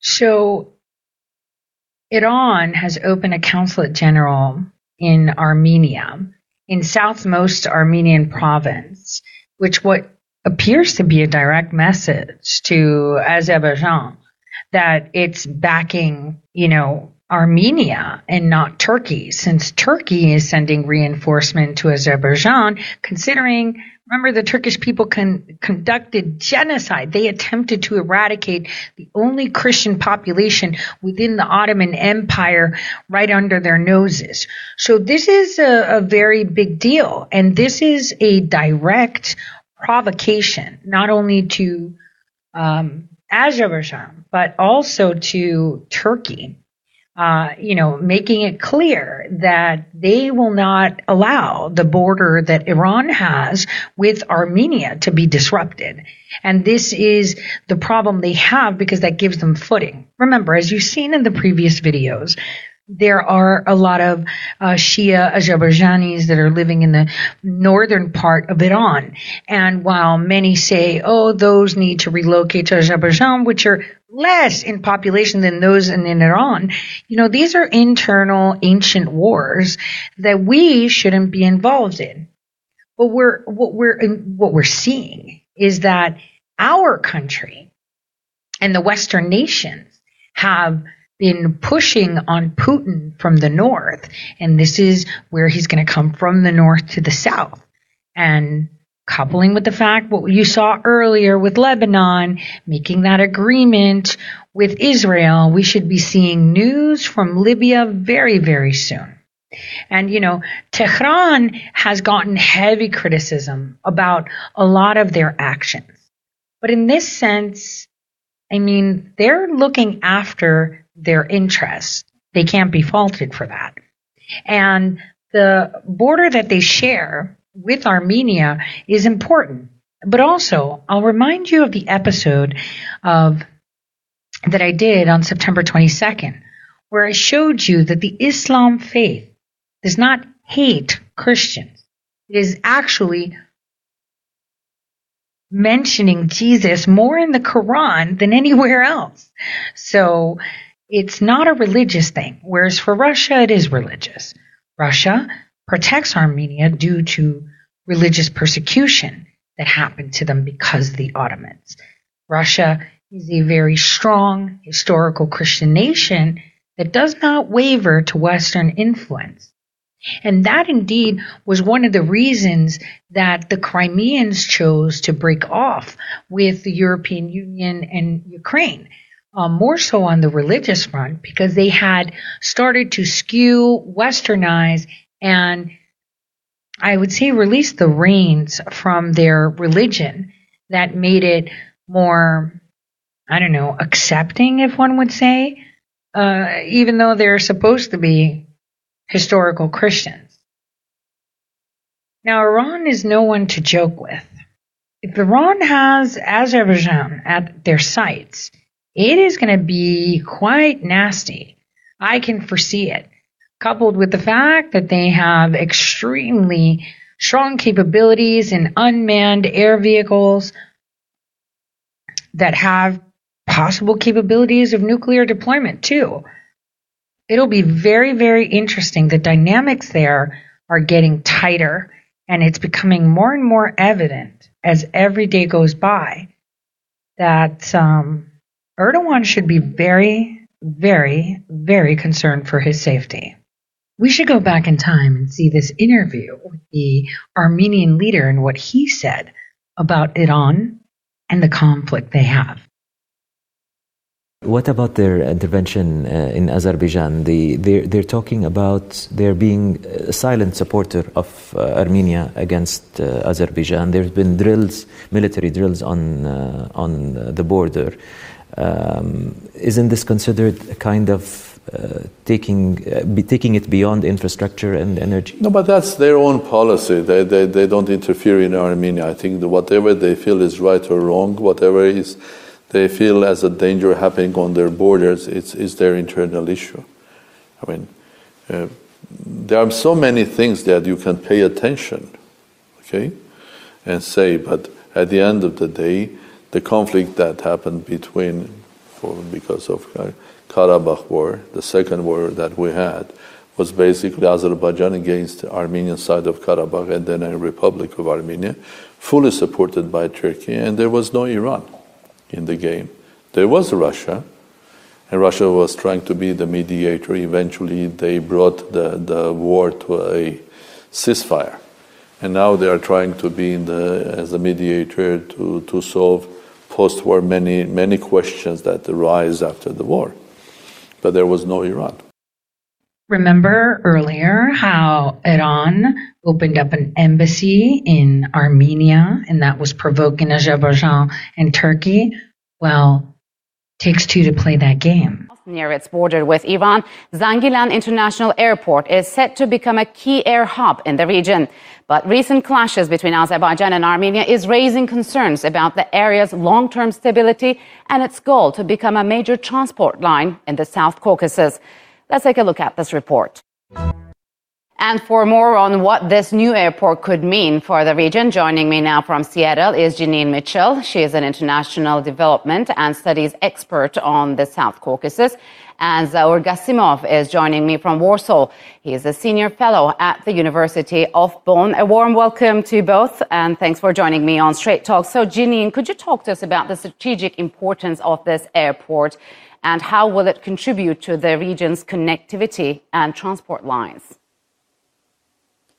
Speaker 1: So, Iran has opened a consulate general in Armenia, in southmost Armenian province, which what appears to be a direct message to Azerbaijan that it's backing, you know, Armenia and not Turkey, since Turkey is sending reinforcement to Azerbaijan, considering, remember, the Turkish people con- conducted genocide. They attempted to eradicate the only Christian population within the Ottoman Empire right under their noses. So this is a, a very big deal. And this is a direct provocation, not only to um, Azerbaijan, but also to Turkey. Uh, you know, making it clear that they will not allow the border that Iran has with Armenia to be disrupted. And this is the problem they have because that gives them footing. Remember, as you've seen in the previous videos, there are a lot of uh, Shia Azerbaijanis that are living in the northern part of Iran. And while many say, oh, those need to relocate to Azerbaijan, which are less in population than those in, in Iran, you know, these are internal ancient wars that we shouldn't be involved in. But we're, what we're, what we're seeing is that our country and the Western nations have been pushing on Putin from the north, and this is where he's going to come from the north to the south. And coupling with the fact what you saw earlier with Lebanon, making that agreement with Israel, we should be seeing news from Libya very, very soon. And, you know, Tehran has gotten heavy criticism about a lot of their actions. But in this sense, I mean, they're looking after their interests. They can't be faulted for that. And the border that they share with Armenia is important. But also, I'll remind you of the episode of that I did on September 22nd, where I showed you that the Islam faith does not hate Christians. It is actually mentioning Jesus more in the Quran than anywhere else. So it's not a religious thing, whereas for Russia, it is religious. Russia protects Armenia due to religious persecution that happened to them because of the Ottomans. Russia is a very strong historical Christian nation that does not waver to Western influence. And that indeed was one of the reasons that the Crimeans chose to break off with the European Union and Ukraine um, more so on the religious front because they had started to skew, westernize, and I would say release the reins from their religion that made it more, I don't know, accepting, if one would say, uh, even though they're supposed to be historical Christians. Now, Iran is no one to joke with. If Iran has Azerbaijan at their sights, it is going to be quite nasty. I can foresee it, coupled with the fact that they have extremely strong capabilities in unmanned air vehicles that have possible capabilities of nuclear deployment too. It'll be very, very interesting. The dynamics there are getting tighter and it's becoming more and more evident as every day goes by that um, Erdogan should be very, very, very concerned for his safety. We should go back in time and see this interview with the Armenian leader and what he said about Iran and the conflict they have.
Speaker 32: What about their intervention uh, in Azerbaijan? The, they're, they're, talking about there being a silent supporter of uh, Armenia against uh, Azerbaijan. There's been drills, military drills on, uh, on the border. Um, isn't this considered a kind of uh, taking, uh, be, taking it beyond infrastructure and energy?
Speaker 33: No, but that's their own policy. They, they, they don't interfere in Armenia. I think whatever they feel is right or wrong, whatever is they feel as a danger happening on their borders, it's, it's their internal issue. I mean, uh, there are so many things that you can pay attention, okay, and say, but at the end of the day, the conflict that happened between, because of Karabakh war, the second war that we had, was basically Azerbaijan against the Armenian side of Karabakh and then a Republic of Armenia, fully supported by Turkey, and there was no Iran in the game. There was Russia, and Russia was trying to be the mediator. Eventually, they brought the, the war to a ceasefire. And now they are trying to be in the, as a mediator to, to solve post war many, many questions that arise after the war. But there was no Iran.
Speaker 1: Remember earlier how Iran opened up an embassy in Armenia and that was provoking Azerbaijan and Turkey? Well, takes two to play that game.
Speaker 34: Near its border with Iran, Zangilan International Airport is set to become a key air hub in the region. But recent clashes between Azerbaijan and Armenia is raising concerns about the area's long-term stability and its goal to become a major transport line in the South Caucasus. Let's take a look at this report. And for more on what this new airport could mean for the region, joining me now from Seattle is Janine Mitchell. She is an international development and studies expert on the South Caucasus. And Zaur Gasimov is joining me from Warsaw. He is a senior fellow at the University of Bonn. A warm welcome to both, and thanks for joining me on Straight Talk. So, Janine, could you talk to us about the strategic importance of this airport and how will it contribute to the region's connectivity and transport lines?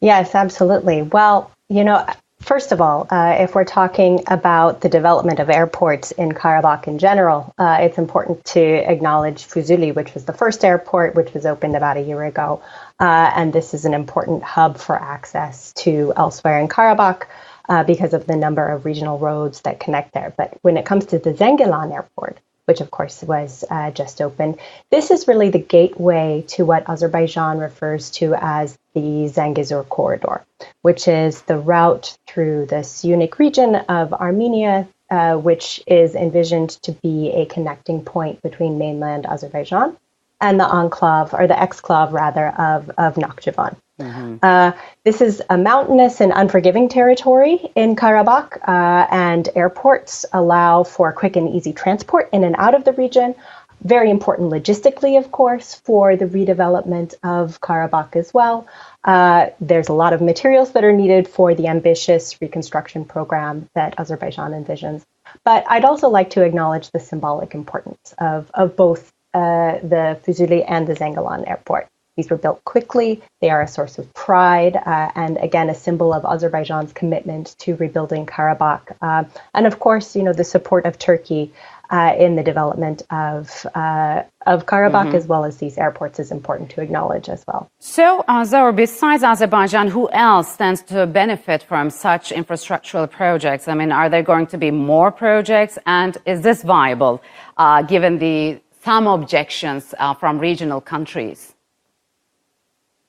Speaker 35: Yes, absolutely. Well, you know, first of all, uh, if we're talking about the development of airports in Karabakh in general, uh, it's important to acknowledge Fuzuli, which was the first airport, which was opened about a year ago. Uh, and this is an important hub for access to elsewhere in Karabakh. Uh, because of the number of regional roads that connect there. But when it comes to the Zengilan airport, which of course was uh, just opened. This is really the gateway to what Azerbaijan refers to as the Zangezur corridor, which is the route through this unique region of Armenia, uh, which is envisioned to be a connecting point between mainland Azerbaijan and the enclave, or the exclave rather, of, of Nakhchivan. Mm-hmm. Uh, this is a mountainous and unforgiving territory in Karabakh, uh, and airports allow for quick and easy transport in and out of the region. Very important logistically, of course, for the redevelopment of Karabakh as well. Uh, there's a lot of materials that are needed for the ambitious reconstruction program that Azerbaijan envisions. But I'd also like to acknowledge the symbolic importance of, of both uh, the Fuzuli and the Zangilan airport. These were built quickly. They are a source of pride uh, and, again, a symbol of Azerbaijan's commitment to rebuilding Karabakh. Uh, and, of course, you know, the support of Turkey uh, in the development of uh, of Karabakh mm-hmm. as well as these airports is important to acknowledge as well.
Speaker 34: So, uh, besides Azerbaijan, who else stands to benefit from such infrastructural projects? I mean, are there going to be more projects, and is this viable uh, given the some objections uh, from regional countries?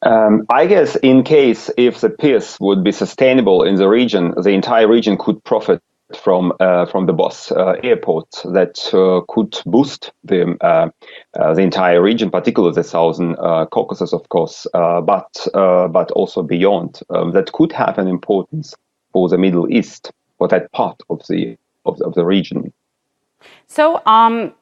Speaker 36: Um, I guess in case if the peace would be sustainable in the region, the entire region could profit from uh, from the both uh, airport that uh, could boost the uh, uh, the entire region, particularly the southern uh, Caucasus, of course, but but also beyond. Um, that could have an importance for the Middle East, for that part of the of, of the region.
Speaker 34: So, um,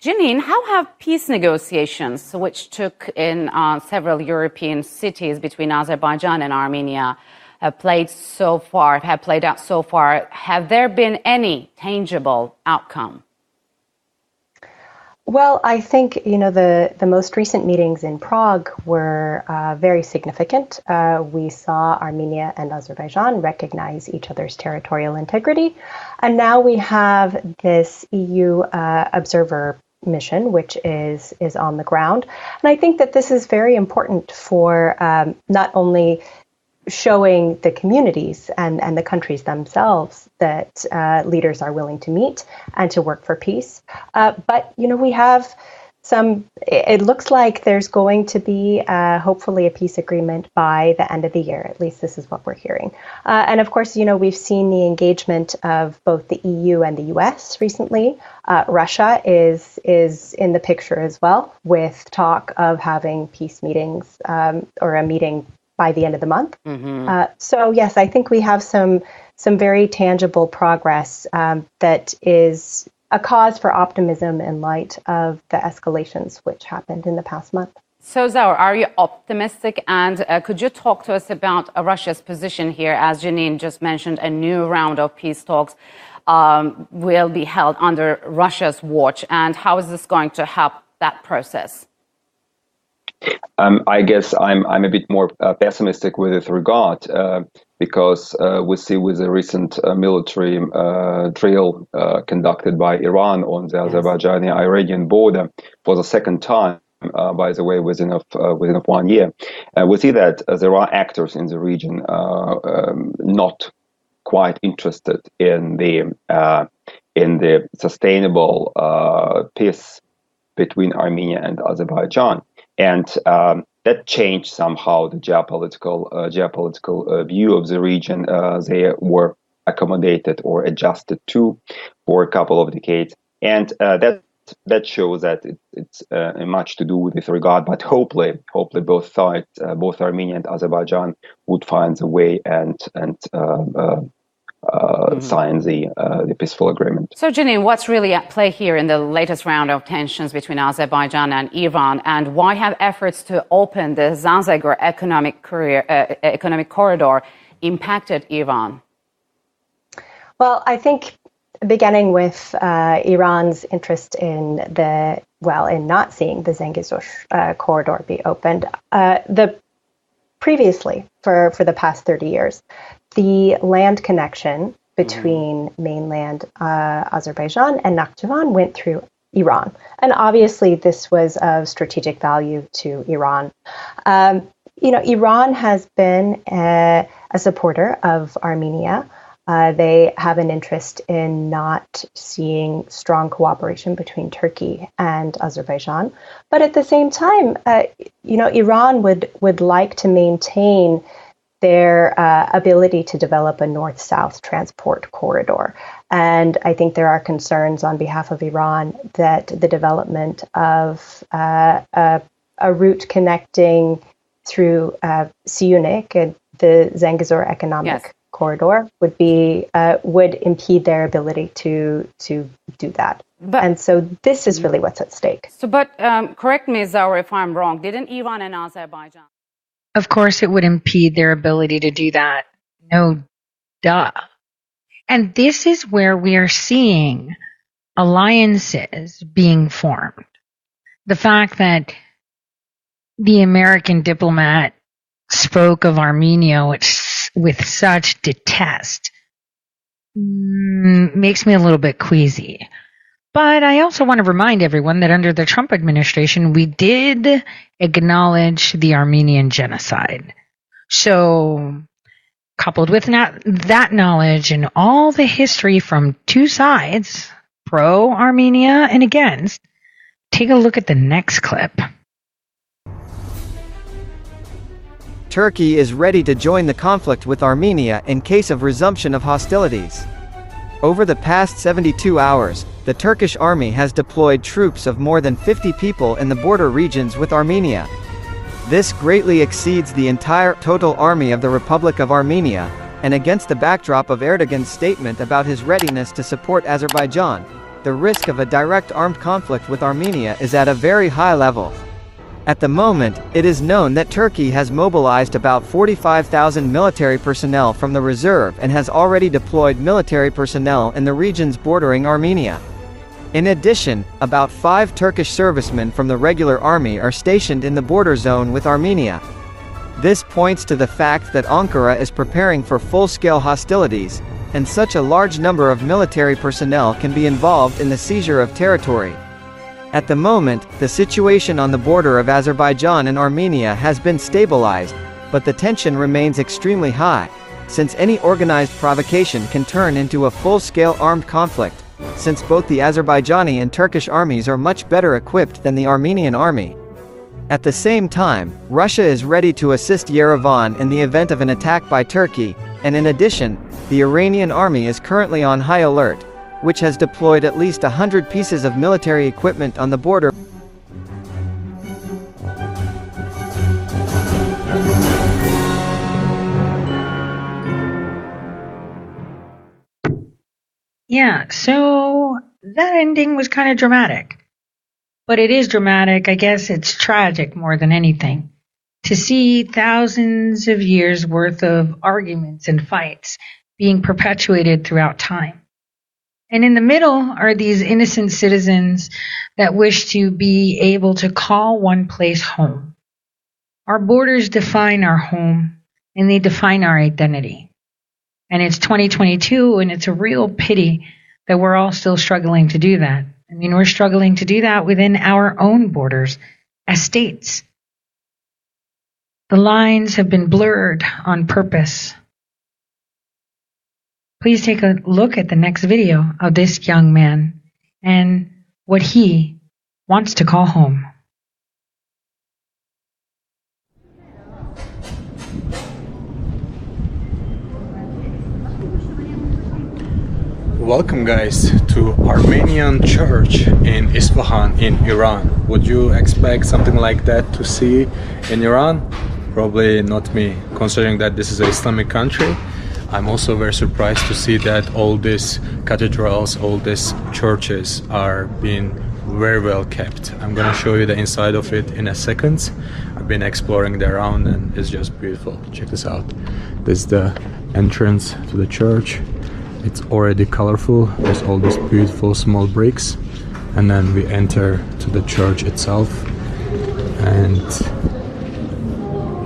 Speaker 34: Janine, how have peace negotiations, which took in uh, several European cities between Azerbaijan and Armenia, have played so far, have played out so far, have there been any tangible outcome?
Speaker 35: Well, I think you know the the most recent meetings in Prague were uh, very significant. Uh, we saw Armenia and Azerbaijan recognize each other's territorial integrity, and now we have this EU uh, observer mission, which is is on the ground. And I think that this is very important for um, not only showing the communities and, and the countries themselves that uh, leaders are willing to meet and to work for peace. Uh, but, you know, we have some, it looks like there's going to be uh, hopefully a peace agreement by the end of the year. At least this is what we're hearing. Uh, and of course, you know, we've seen the engagement of both the EU and the US recently. Uh, Russia is, is in the picture as well with talk of having peace meetings um, or a meeting by the end of the month. Mm-hmm. Uh, so yes, I think we have some some very tangible progress um, that is a cause for optimism in light of the escalations which happened in the past month.
Speaker 34: So, Zaur, are you optimistic? And uh, could you talk to us about uh, Russia's position here? As Janine just mentioned, a new round of peace talks um, will be held under Russia's watch. And how is this going to help that process?
Speaker 36: Um, I guess I'm I'm a bit more uh, pessimistic with regard uh, because uh, we see with the recent uh, military uh, drill uh, conducted by Iran on the Azerbaijani-Iranian border for the second time. by the way, within of within of one year, we see that there are actors in the region um, not quite interested in the in the sustainable peace between Armenia and Azerbaijan and um, that changed somehow the geopolitical uh, geopolitical uh, view of the region. Uh, they were accommodated or adjusted to for a couple of decades, and that that shows that it, it's uh, much to do with this regard. But hopefully, hopefully both sides, uh, both Armenia and Azerbaijan, would find a way and and uh, mm-hmm. sign the, uh, the peaceful agreement.
Speaker 34: So, Janine, what's really at play here in the latest round of tensions between Azerbaijan and Iran, and why have efforts to open the Zangezur economic, career, uh, economic corridor impacted Iran?
Speaker 35: Well, I think beginning with uh, Iran's interest in the well, in not seeing the Zangezur uh, corridor be opened, uh, the previously for for the past 30 years the land connection between mm. mainland uh, Azerbaijan and Nakhchivan went through Iran. And obviously, this was of strategic value to Iran. Um, you know, Iran has been a, a supporter of Armenia. Uh, they have an interest in not seeing strong cooperation between Turkey and Azerbaijan. But at the same time, uh, you know, Iran would, would like to maintain their uh, ability to develop a north south transport corridor. And I think there are concerns on behalf of Iran that the development of uh, a, a, route connecting through uh, Syunik and the Zangezur economic yes. corridor would be uh, would impede their ability to to do that. But, and so this is really what's at stake.
Speaker 34: So, but um, correct me, Zaur, if I'm wrong. Didn't Iran and Azerbaijan?
Speaker 1: Of course, it would impede their ability to do that. No duh. And this is where we are seeing alliances being formed. The fact that the American diplomat spoke of Armenia with, with such detest mm, makes me a little bit queasy. But I also want to remind everyone that under the Trump administration, we did acknowledge the Armenian genocide. So, coupled with that knowledge and all the history from two sides, pro Armenia and against, take a look at the next clip.
Speaker 37: Turkey is ready to join the conflict with Armenia in case of resumption of hostilities. Over the past 72 hours, the Turkish army has deployed troops of more than 50 people in the border regions with Armenia. This greatly exceeds the entire total army of the Republic of Armenia, and against the backdrop of Erdogan's statement about his readiness to support Azerbaijan, the risk of a direct armed conflict with Armenia is at a very high level. At the moment, it is known that Turkey has mobilized about 45,000 military personnel from the reserve and has already deployed military personnel in the regions bordering Armenia. In addition, about five Turkish servicemen from the regular army are stationed in the border zone with Armenia. This points to the fact that Ankara is preparing for full-scale hostilities, and such a large number of military personnel can be involved in the seizure of territory. At the moment, the situation on the border of Azerbaijan and Armenia has been stabilized, but the tension remains extremely high, since any organized provocation can turn into a full-scale armed conflict, since both the Azerbaijani and Turkish armies are much better equipped than the Armenian army. At the same time, Russia is ready to assist Yerevan in the event of an attack by Turkey, and in addition, the Iranian army is currently on high alert, which has deployed at least 100 pieces of military equipment on the border.
Speaker 1: Yeah, so that ending was kind of dramatic. But it is dramatic. I guess it's tragic more than anything. To see thousands of years worth of arguments and fights being perpetuated throughout time. And in the middle are these innocent citizens that wish to be able to call one place home. Our borders define our home and they define our identity. And it's 2022 and it's a real pity that we're all still struggling to do that. I mean, we're struggling to do that within our own borders as states. The lines have been blurred on purpose Please take a look at the next video of this young man and what he wants to call home.
Speaker 38: Welcome guys to Armenian church in Isfahan in Iran. Would you expect something like that to see in Iran? Probably not me, considering that this is an Islamic country I'm also very surprised to see that all these cathedrals, all these churches are being very well kept. I'm gonna show you the inside of it in a second. I've been exploring the around and it's just beautiful. Check this out. This is the entrance to the church. It's already colorful. There's all these beautiful small bricks. And then we enter to the church itself and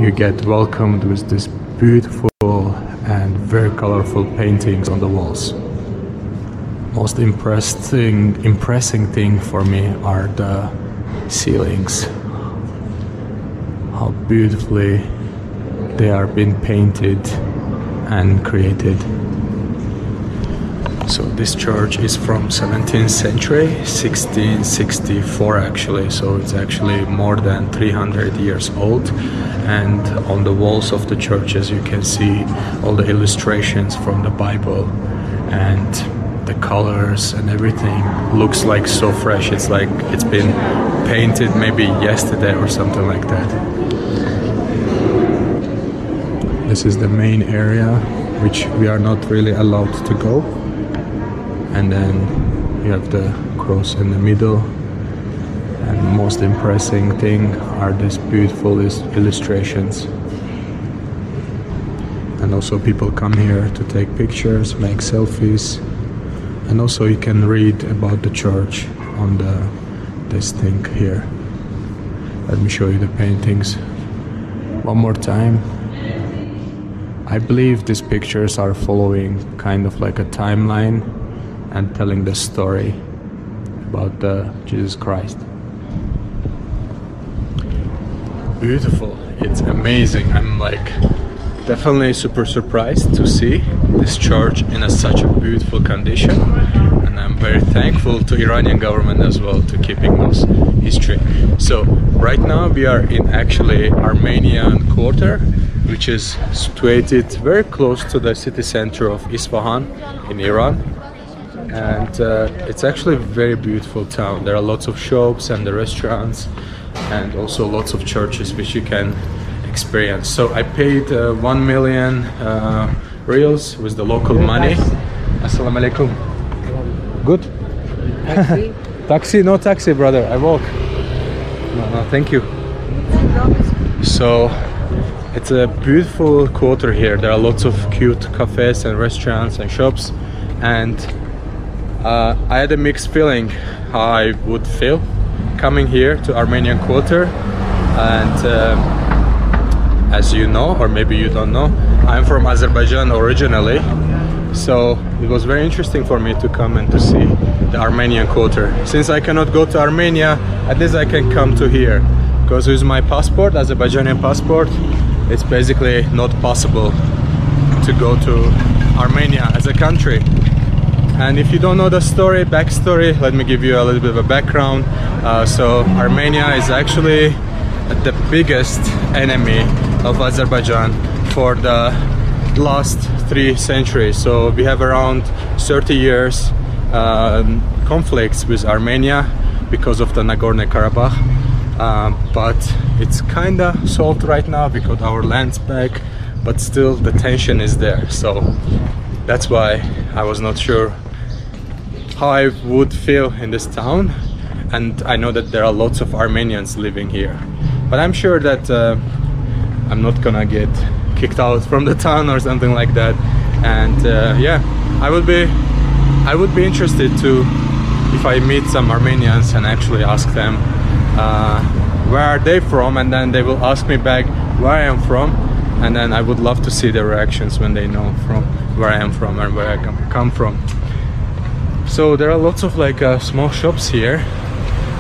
Speaker 38: you get welcomed with this beautiful and very colorful paintings on the walls. Most impressing, impressing thing for me are the ceilings. How beautifully they are being painted and created. So this church is from 17th century, 1664 actually. So it's actually more than 300 years old. And on the walls of the churches, you can see all the illustrations from the Bible and the colors and everything looks like so fresh. It's like it's been painted maybe yesterday or something like that. This is the main area which we are not really allowed to go and then you have the cross in the middle. And most impressive thing are these beautiful illustrations. And also people come here to take pictures make selfies. And also you can read about the church on the this thing here. Let me show you the paintings one more time. I believe these pictures are following kind of like a timeline and telling the story about the Jesus Christ. Beautiful. It's amazing. I'm like definitely super surprised to see this church in a, such a beautiful condition and I'm very thankful to Iranian government as well to keeping those history. So right now we are in actually Armenian quarter which is situated very close to the city center of Isfahan in Iran and uh, it's actually a very beautiful town. There are lots of shops and the restaurants, and also lots of churches which you can experience. So I paid uh, one million uh, reals with the local money. Assalamu alaikum. Good. Taxi? taxi? No taxi, brother. I walk. No, no, thank you. So it's a beautiful quarter here. There are lots of cute cafes and restaurants and shops, and uh, I had a mixed feeling how I would feel coming here to Armenian Quarter. And um, as you know, or maybe you don't know, I'm from Azerbaijan originally. So it was very interesting for me to come and to see the Armenian Quarter. Since I cannot go to Armenia, at least I can come to here. Because with my passport, Azerbaijani passport, it's basically not possible to go to Armenia as a country. And if you don't know the story, backstory, let me give you a little bit of a background. Uh, so Armenia is actually the biggest enemy of Azerbaijan for the last three centuries. So we have around 30 years uh, conflicts with Armenia because of the Nagorno-Karabakh. Um, but it's kinda solved right now because our land's back, but still the tension is there. So that's why I was not sure how I would feel in this town. And I know that there are lots of Armenians living here, but I'm sure that uh, I'm not gonna get kicked out from the town or something like that. And uh, yeah, I would be, I would be interested to, if I meet some Armenians and actually ask them uh, where are they from, and then they will ask me back where I am from, and then I would love to see their reactions when they know from where I am from and where I come, from. So there are lots of like uh, small shops here.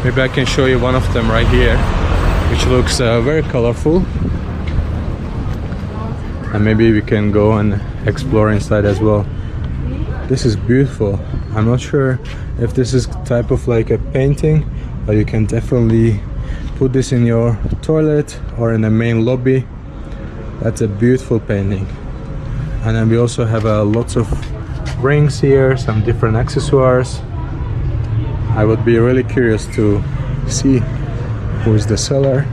Speaker 38: Maybe I can show you one of them right here, which looks uh, very colorful. And maybe we can go and explore inside as well. This is beautiful. I'm not sure if this is type of like a painting, but you can definitely put this in your toilet or in the main lobby. That's a beautiful painting. And then we also have uh, lots of rings here, some different accessories. I would be really curious to see who is the seller.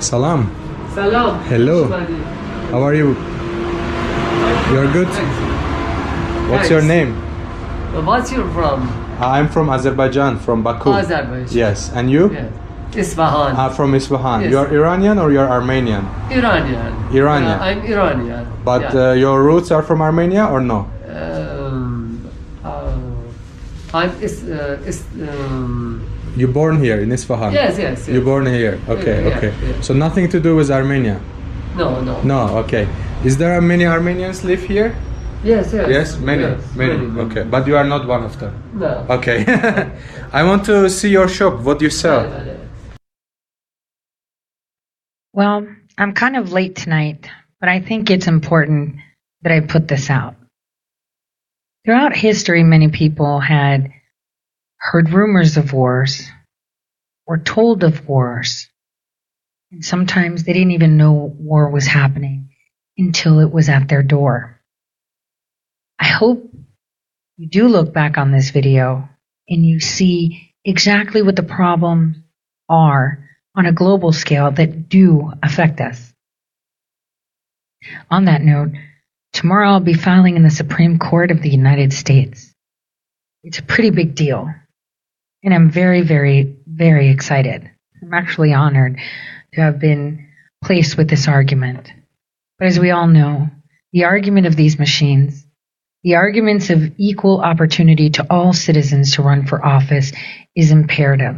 Speaker 38: Salam.
Speaker 39: Salam.
Speaker 38: Hello. How are you? You're good? What's your name?
Speaker 39: What's you from?
Speaker 38: I'm from Azerbaijan, from Baku.
Speaker 39: Azerbaijan.
Speaker 38: Yes. And you?
Speaker 39: Yes. Isfahan.
Speaker 38: Uh, from Isfahan.
Speaker 39: Yes.
Speaker 38: You're Iranian or you're Armenian?
Speaker 39: Iranian.
Speaker 38: Iranian.
Speaker 39: Uh, I'm Iranian.
Speaker 38: But
Speaker 39: yeah.
Speaker 38: uh, your roots are from Armenia or no?
Speaker 39: um, uh, I'm is, uh, is, um,
Speaker 38: You born here in Isfahan?
Speaker 39: Yes, yes,
Speaker 38: You
Speaker 39: yes.
Speaker 38: born here? Okay,
Speaker 39: Yeah,
Speaker 38: okay.
Speaker 39: yeah.
Speaker 38: So nothing to do with Armenia?
Speaker 39: no, no.
Speaker 38: No, okay. Is there many Armenians live here?
Speaker 39: Yes, yes.
Speaker 38: Yes, many,
Speaker 39: yes,
Speaker 38: many.
Speaker 39: many, many.
Speaker 38: Okay, but you are not one of them.
Speaker 39: No.
Speaker 38: Okay. I want to see your shop. What you sell?
Speaker 1: Well, I'm kind of late tonight, but I think it's important that I put this out. Throughout history, many people had heard rumors of wars or told of wars. And sometimes they didn't even know war was happening until it was at their door. I hope you do look back on this video and you see exactly what the problems are on a global scale that do affect us. On that note, tomorrow I'll be filing in the Supreme Court of the United States. It's a pretty big deal. And I'm very, very, very excited. I'm actually honored to have been placed with this argument. But as we all know, the argument of these machines, the arguments of equal opportunity to all citizens to run for office is imperative.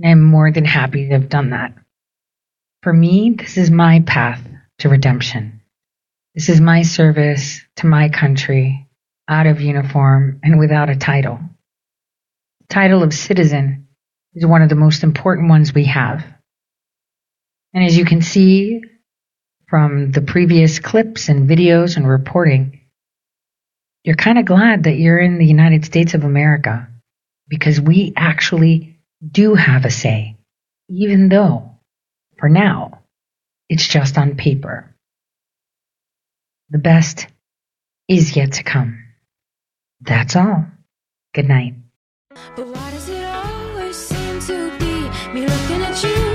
Speaker 1: And I'm more than happy to have done that. For me, this is my path to redemption. This is my service to my country out of uniform and without a title. The title of citizen is one of the most important ones we have. And as you can see from the previous clips and videos and reporting, you're kind of glad that you're in the United States of America because we actually do have a say, even though, for now, it's just on paper. The best is yet to come. That's all. Good night.
Speaker 40: But why does it always seem to be me looking at you